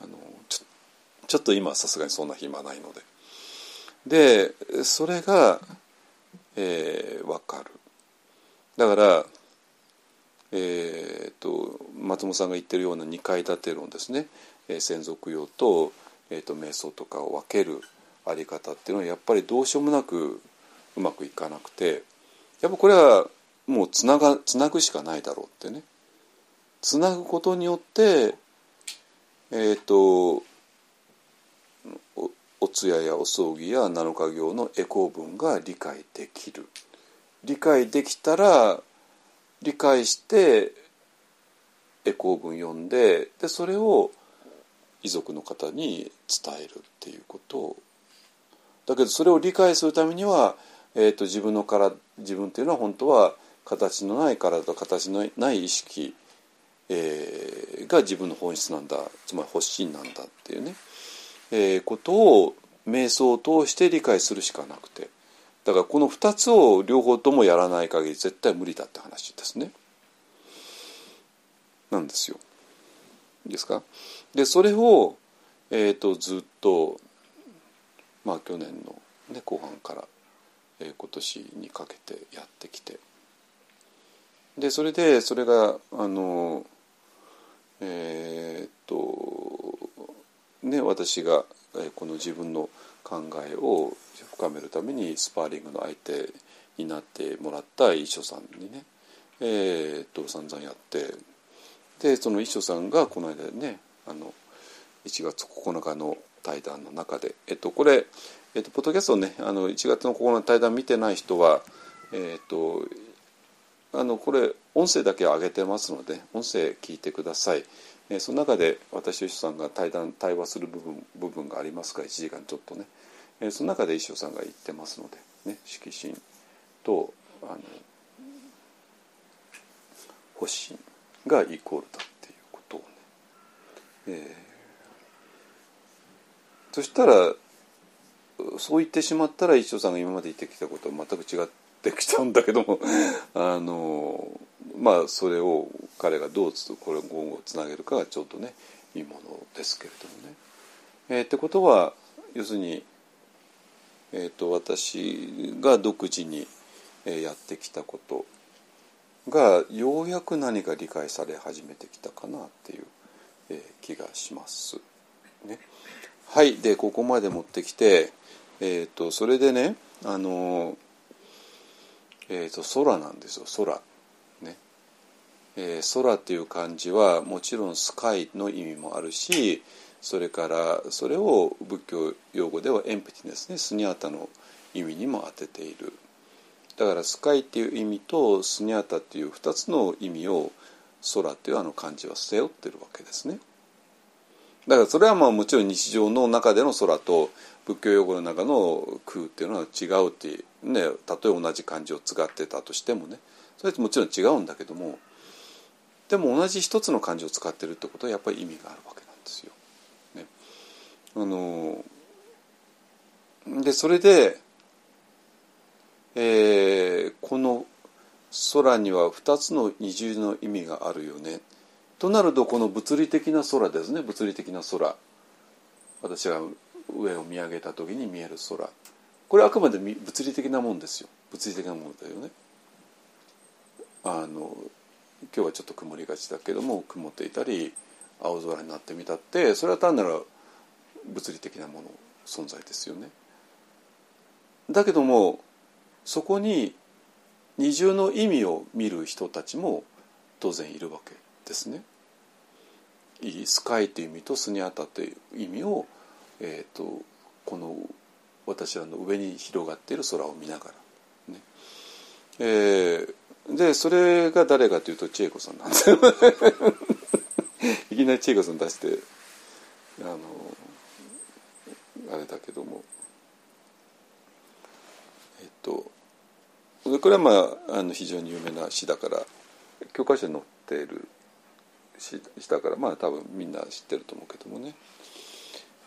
あのちょちょっと今さすがにそんな暇ないのででそれが、えー、分かる。だからえーと、松本さんが言ってるような2階建て論ですね、えー、専属用と,、えーと瞑想とかを分けるあり方っていうのはやっぱりどうしようもなくうまくいかなくてやっぱこれはもうつながつなぐしかないだろうってね。つなぐことによってえっ、ー、とお通夜やお葬儀や七日行のエコー文が理解できる。理解できたら理解してエコー文読んででそれを遺族の方に伝えるっていうこと。だけどそれを理解するためには、えーと、自分の体自分っていうのは本当は形のない体と形のない意識、えー、が自分の本質なんだ。つまり発信なんだっていうね、え、ことを瞑想を通して理解するしかなくてだからこの2つを両方ともやらない限り絶対無理だって話ですね。なんですよ。ですか？でそれを、えーと、ずっとまあ去年の、ね、後半から、えー、今年にかけてやってきてでそれでそれがあのえっ、とね私が、この自分の考えを深めるためにスパーリングの相手になってもらった一緒さんにね、えー、と散々やってでその一緒さんがこの間ねあの1月9日の対談の中で、えっと、これ、えっと、ポッドキャストねあの1月の9日の対談見てない人は、えっと、あのこれ音声だけ上げてますので音声聞いてください。えその中で私と一緒さんが対談対話する部分部分がありますか？ら1時間ちょっとね、えその中で一緒さんが言ってますので、ね、色心とあの発信がイコールだっていうことをね、えー、そしたらそう言ってしまったら一緒さんが今まで言ってきたことは全く違ってきちゃうんだけどもあのまあそれを彼がどうつこれ今後つなげるかがちょっとねいいものですけれどもね。えー、ってことは要するに、えーと、私が独自にやってきたことがようやく何か理解され始めてきたかなっていう、えー、気がします。ね、はいでここまで持ってきて、えーと、それでねあの、えーと空なんですよ空。えー、空っていう漢字はもちろんスカイの意味もあるしそれからそれを仏教用語ではエンプティネスね。スニャータの意味にも当てている。だからスカイっていう意味とスニャータっていう2つの意味を空っていうあの漢字は背負ってるわけですね。だからそれはまあもちろん日常の中での空と仏教用語の中の空っていうのは違うってねたとえ同じ漢字を使ってたとしてもね。それってもちろん違うんだけどもでも同じ一つの漢字を使ってるってことはやっぱり意味があるわけなんですよ。ね、あのでそれで、えー、この空には2つの二重の意味があるよね。となるとこの物理的な空ですね。物理的な空。私が上を見上げた時に見える空。これあくまで物理的なもんですよ。物理的なものだよね。あの今日はちょっと曇りがちだけども曇っていたり青空になってみたってそれは単なる物理的なもの存在ですよね。だけどもそこに二重の意味を見る人たちも当然いるわけですね。スカイという意味とスニアタという意味を、えーと、この私らの上に広がっている空を見ながら、ねえー、でそれが誰かというと千恵子さんなんです。よ いきなり千恵子さん出してあのあれだけども。えっとこれはまああの非常に有名な詩だから教科書に載っている詩だからまあ多分みんな知ってると思うけどもね。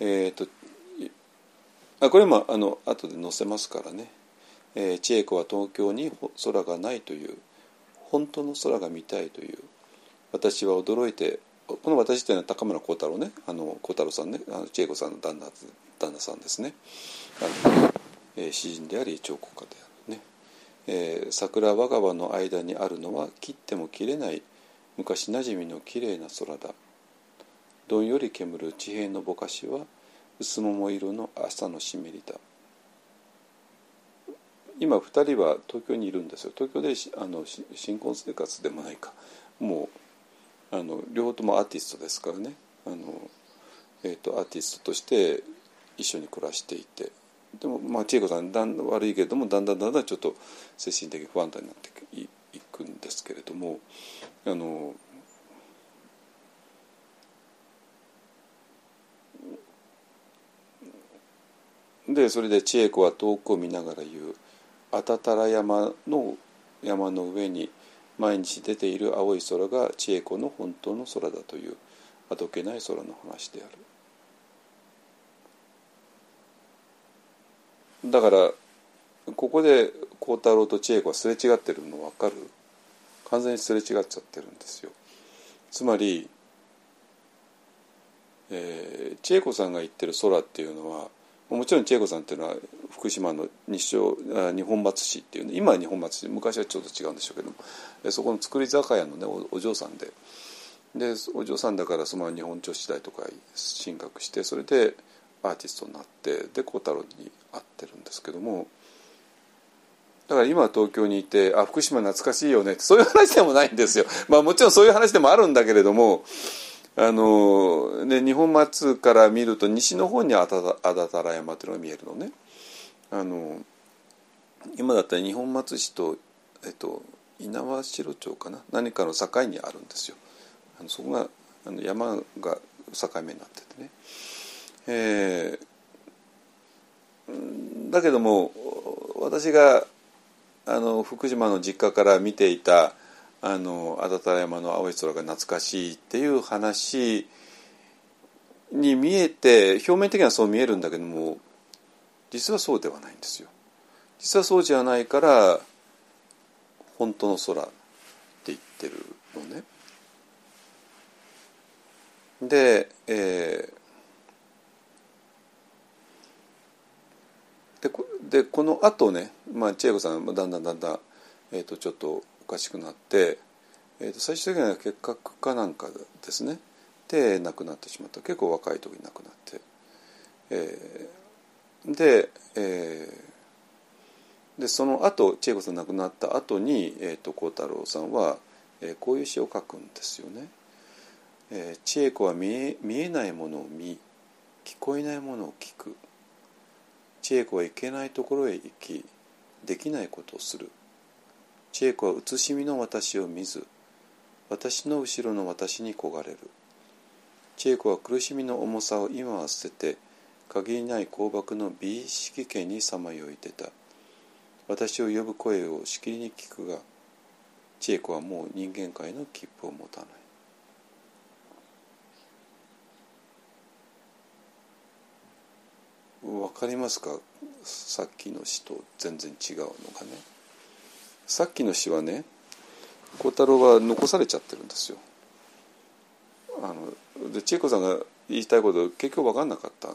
えっとあこれもあの後で載せますからね「えー、千恵子は東京に空がない」という本当の空が見たいという。私は驚いてこの私というのは高村光太郎ね。あの光太郎さんね。あの千恵子さんの旦那旦那さんですね。あの、え、詩人であり彫刻家であるね、えー、桜我が場の間にあるのは切っても切れない昔なじみのきれいな空だ。どんより煙る地平のぼかしは薄桃色の朝の湿りだ。今2人は東京にいるんですよ。東京であの新婚生活でもないか。もうあの両方ともアーティストですからね。あの、えーと、アーティストとして一緒に暮らしていて。でもまあ千恵子さんだん悪いけれどもだんだんだんだんちょっと精神的不安定になっていくんですけれども。あのでそれで千恵子は遠くを見ながら言う。あたたら山の山の上に毎日出ている青い空が千恵子の本当の空だというあどけない空の話である。だからここで孝太郎と千恵子はすれ違ってるの分かる？完全にすれ違っちゃってるんですよ。つまり、えー、千恵子さんが言ってる空っていうのはもちろん千恵子さんっていうのは福島の日照日本松市っていうね今は日本松市昔はちょっと違うんでしょうけどもそこの造り酒屋のねお嬢さんででお嬢さんだからそのまま日本女子大とか進学してそれでアーティストになってで孝太郎に会ってるんですけどもだから今東京にいて「あ福島懐かしいよね」ってそういう話でもないんですよ。まあもちろんそういう話でもあるんだけれどもあのね、日本松から見ると西の方にあだたら山っていうのが見えるのね。あの今だったら日本松市と、えっと、猪苗代町かな？何かの境にあるんですよ。あのそこがあの山が境目になっててね、えー、だけども私があの福島の実家から見ていたあの安達山の青い空が懐かしいっていう話に見えて表面的にはそう見えるんだけども実はそうではないんですよ。実はそうじゃないから本当の空って言ってるのね。で、えー、でこのあとね、まあ、千恵子さんだんだんだんだん、えー、とちょっとおかしくなって、えー、と最終的には結核かなんかですね。で亡くなってしまった。結構若い時に亡くなって、えー、で,、えー、でその後千恵子さん亡くなった後に、えー、と幸太郎さんは、えー、こういう詩を書くんですよね。えー、千恵子は見え見えないものを見聞こえないものを聞く。千恵子は行けないところへ行きできないことをする。千恵子は慈しみの私を見ず私の後ろの私に焦がれる。千恵子は苦しみの重さを今は捨てて限りない香爆の美意識家にさまよい出た。私を呼ぶ声をしきりに聞くが千恵子はもう人間界の切符を持たない。分かりますか？さっきの詩と全然違うのがね。さっきの詩はね孝太郎は残されちゃってるんですよ。あので千恵子さんが言いたいこと結局分かんなかった。だ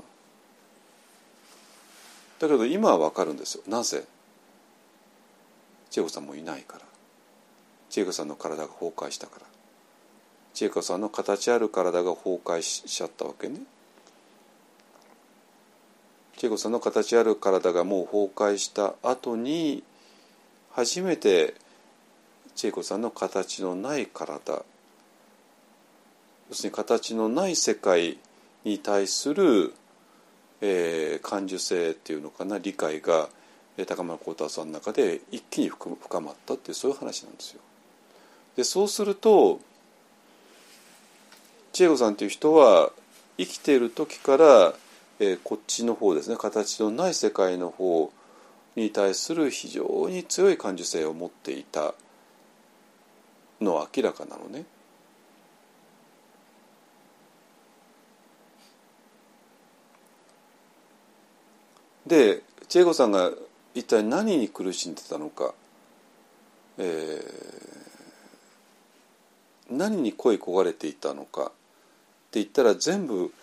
けど今は分かるんですよ。なぜ？千恵子さんもいないから。千恵子さんの体が崩壊したから。千恵子さんの形ある体が崩壊しちゃったわけね。千恵子さんの形ある体がもう崩壊した後に初めて千恵子さんの形のない体要するに形のない世界に対する、えー、感受性っていうのかな理解が高村光太さんの中で一気に深まったっていうそういう話なんですよ。でそうすると千恵子さんという人は生きている時から、えー、こっちの方ですね形のない世界の方に対する非常に強い感受性を持っていたのは明らかなのね。で千恵子さんが一体何に苦しんでたのか、えー、何に恋焦がれていたのか。って言ったら全部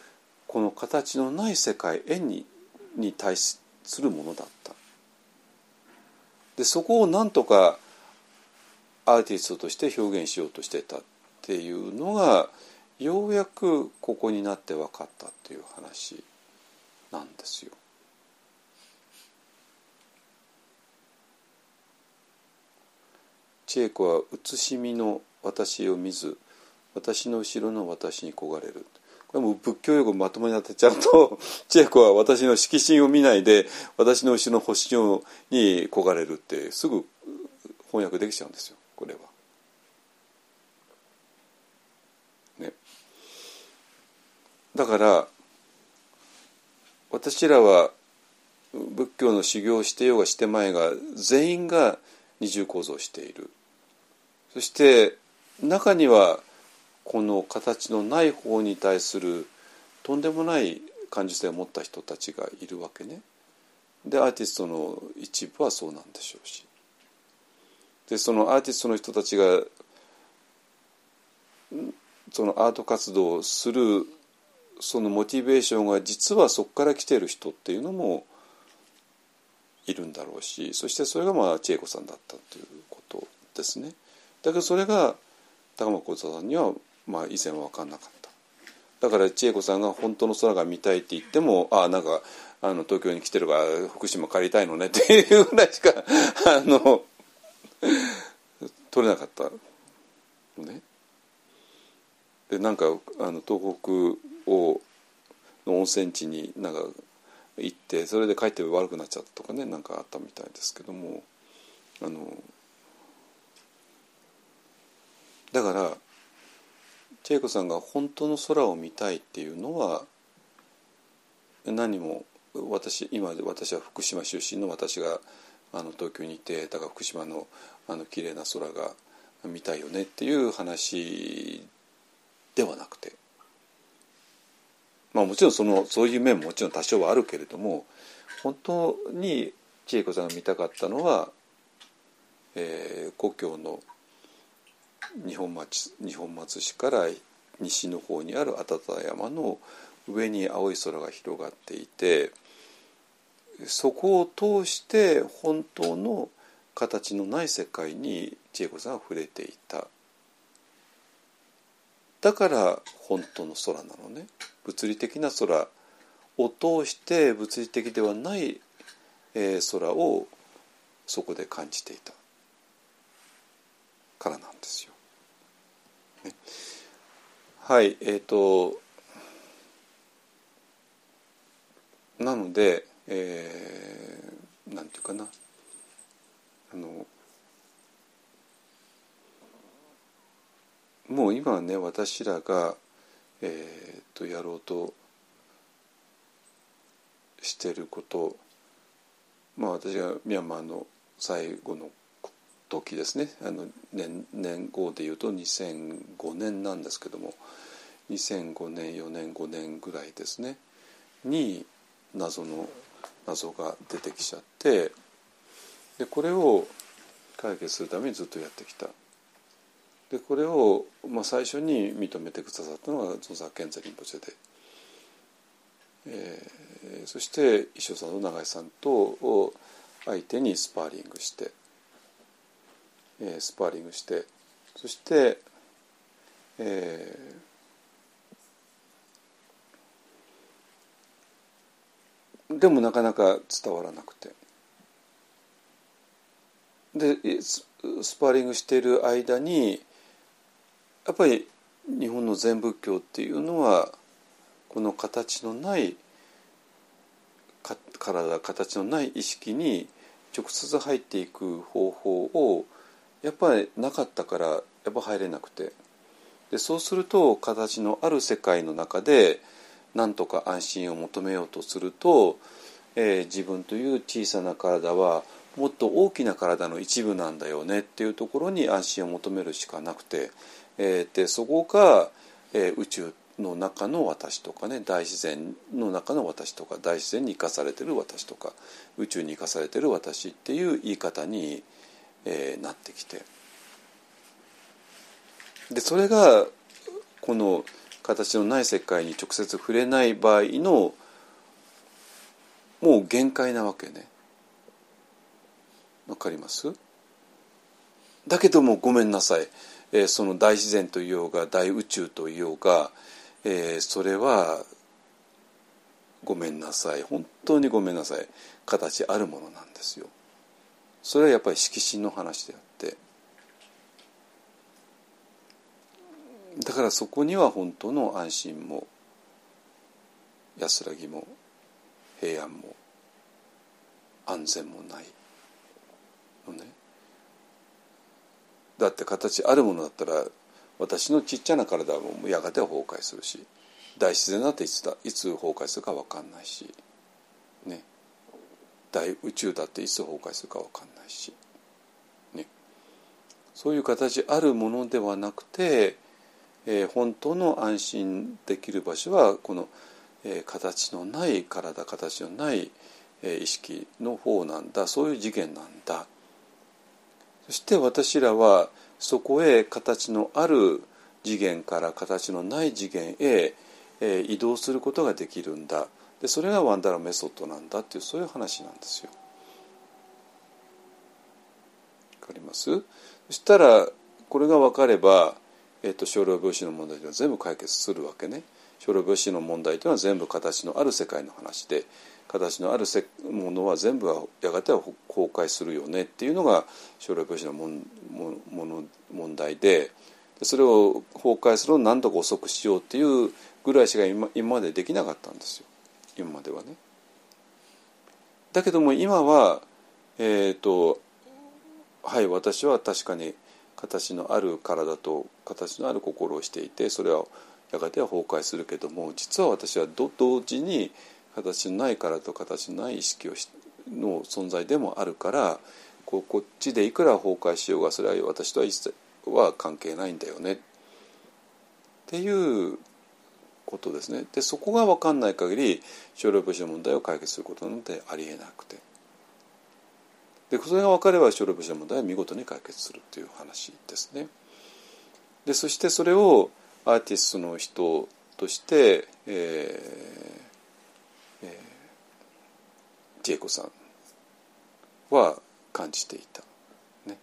この形のない世界縁にに対するものだっでそこをなんとかアーティストとして表現しようとしてたっていうのがようやくここになって分かったっていう話なんですよ。千恵子は写しみの私を見ず私の後ろの私に焦がれるこれも仏教用語まともに当てちゃうと 千恵子は私の色心を見ないで私の後ろの星に焦がれるってすぐ翻訳できちゃうんですよこれは。ね、だから私らは仏教の修行をしてようがしてまいが全員が二重構造をしているそして中にはこの形のない方に対するとんでもない感受性を持った人たちがいるわけね。でアーティストの一部はそうなんでしょうしでそのアーティストの人たちがそのアート活動をするそのモチベーションが実はそこから来てる人っていうのもいるんだろうしそしてそれがまあ千恵子さんだったということですね。だけどそれが高間浩太さんにはまあ以前は分かんなかっただから千恵子さんが本当の空が見たいって言ってもああなんかあの東京に来てるから福島帰りたいのねっていうぐらいしかあの取れなかったのね。でなんかあの東北をの温泉地になんか行ってそれで帰って悪くなっちゃったとかねなんかあったみたいですけどもあのだから千恵子さんが本当の空を見たいっていうのは何も私今私は福島出身の私があの東京にいてだから福島のあの綺麗な空が見たいよねっていう話ではなくて。まあもちろんそのそういう面ももちろん多少はあるけれども本当に千恵子さんが見たかったのは、えー、故郷の二本松二本松市から西の方にある安達山の上に青い空が広がっていてそこを通して本当の形のない世界に千恵子さんは触れていただから本当の空なのね物理的な空を通して物理的ではない、え、空をそこで感じていたからなんですよ。はいえっ、ー、となので、えー、なんていうかな。あのもう今ね私らが、えー、とやろうとしてること。まあ私がミャンマーの最後の時ですね。あの年年号でいうと2005年なんですけども2005年4年5年ぐらいですね。に謎の謎が出てきちゃってでこれを解決するためにずっとやってきた。でこれを、まあ、最初に認めてくださったのがゾザ・ケンザリンポチェで、えー、そして石尾さんと永井さんとを相手にスパーリングして、えー、スパーリングしてそして、えー、でもなかなか伝わらなくて。でスパーリングしている間にやっぱり日本の禅仏教っていうのはこの形のない体形のない意識に直接入っていく方法をやっぱりなかったからやっぱ入れなくて。でそうすると形のある世界の中でなんとか安心を求めようとすると、えー、自分という小さな体はもっと大きな体の一部なんだよねっていうところに安心を求めるしかなくてえー、でそこが、えー、宇宙の中の私とかね大自然の中の私とか大自然に生かされてる私とか宇宙に生かされてる私っていう言い方に、えー、なってきて。でそれがこの形のない世界に直接触れない場合のもう限界なわけね。わかります？だけどもごめんなさい。えー、その大自然といようが大宇宙といようが、えー、それはごめんなさい。本当にごめんなさい。形あるものなんですよ。それはやっぱり色心の話であって。だからそこには本当の安心も安らぎも平安も安全もない。のね。だって形あるものだったら私のちっちゃな体もやがて崩壊するし大自然だっていつだいつ崩壊するか分かんないし、ね、大宇宙だっていつ崩壊するか分かんないし、ね、そういう形あるものではなくて、えー、本当の安心できる場所はこの、えー、形のない体形のない、えー、意識の方なんだ。そういう次元なんだ。そして私らはそこへ形のある次元から形のない次元へ、え、移動することができるんだ。でそれがワンダラメソッドなんだっていうそういう話なんですよ。わかります？そしたらこれが分かれば、えーと、少量病死の問題では全部解決するわけね。少量病死の問題というのは全部形のある世界の話で形のあるものは全部はやがては崩壊するよねっていうのが将来病死のももの問題でそれを崩壊するのを何とか遅くしようっていうぐらいしか今今までできなかったんですよ今まではね。だけども今はえっ、ー、とはい私は確かに形のある体と形のある心をしていてそれはやがては崩壊するけども実は私は同時に形のない体と形のない意識をの存在でもあるからここっちでいくら崩壊しようがそれは私とは一切は関係ないんだよねっていうことですね。でそこが分かんない限り少量物質の問題を解決することなんてありえなくてでそれが分かれば少量物質の問題は見事に解決するっていう話ですね。でそしてそれをアーティストの人として、えー千恵子さんは感じていた、ね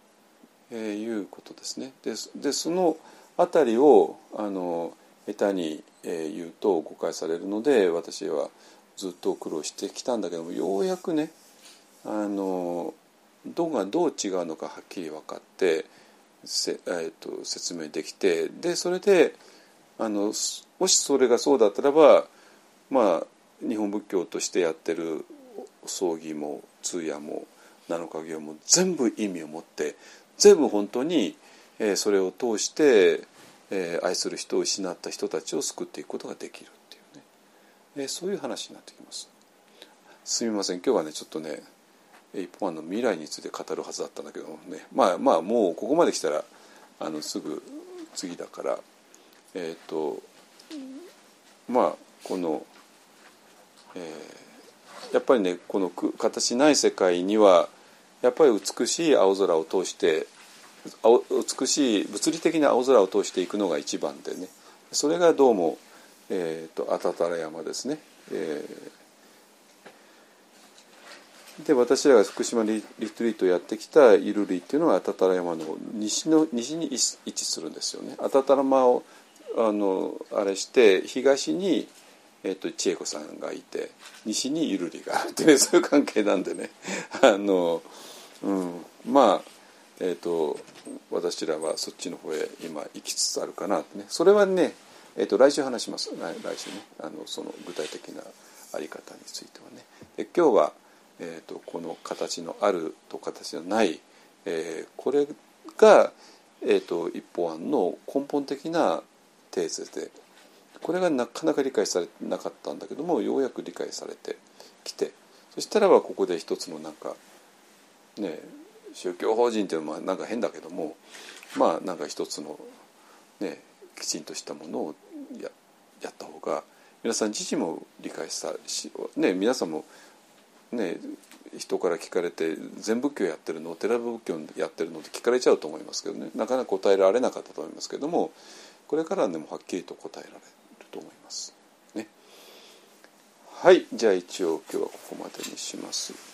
えー、いうことですね。ででその辺りをあの下手に、え、言うと誤解されるので私はずっと苦労してきたんだけどもようやくねあのどがどう違うのかはっきり分かってせ、えーと、と説明できてでそれであのもしそれがそうだったらばまあ日本仏教としてやってる葬儀も通夜も七日行も全部意味を持って全部本当に、えー、それを通して、えー、愛する人を失った人たちを救っていくことができるっていうね、えー、そういう話になってきます。すみません。今日はねちょっとね一本案の未来について語るはずだったんだけどもね。まあまあもうここまで来たらあのすぐ次だから。えっ、とまあこの、えーやっぱりねこの形ない世界にはやっぱり美しい青空を通して美しい物理的な青空を通していくのが一番でねそれがどうも、えーと、あたたら山ですね。えー、で私らが福島リリトリートやってきたイルリっていうのはあたたら山の西の西に位置するんですよね。あたたら山をあのあれして東に、えーと、千恵子さんがいて西にゆるりがあるってね そういう関係なんでねあの、うん、まあえーと、私らはそっちの方へ今行きつつあるかなってね。それはね、えーと、来週話します。来週ね。あのその具体的なあり方についてはね。で今日は、えーと、この形のあると形のない、えー、これが、えー、と一方案の根本的なテーゼでこれがなかなか理解されなかったんだけどもようやく理解されてきてそしたらばここで一つのなんかね宗教法人っていうのはなんか変だけどもまあなんか一つのねきちんとしたものをややった方が皆さん自身も理解したし、ね、皆さんもね人から聞かれて全仏教やってるの寺仏教やってるのって聞かれちゃうと思いますけどねなかなか答えられなかったと思いますけどもこれからでもはっきりと答えられると思います。はいじゃあ一応今日はここまでにします。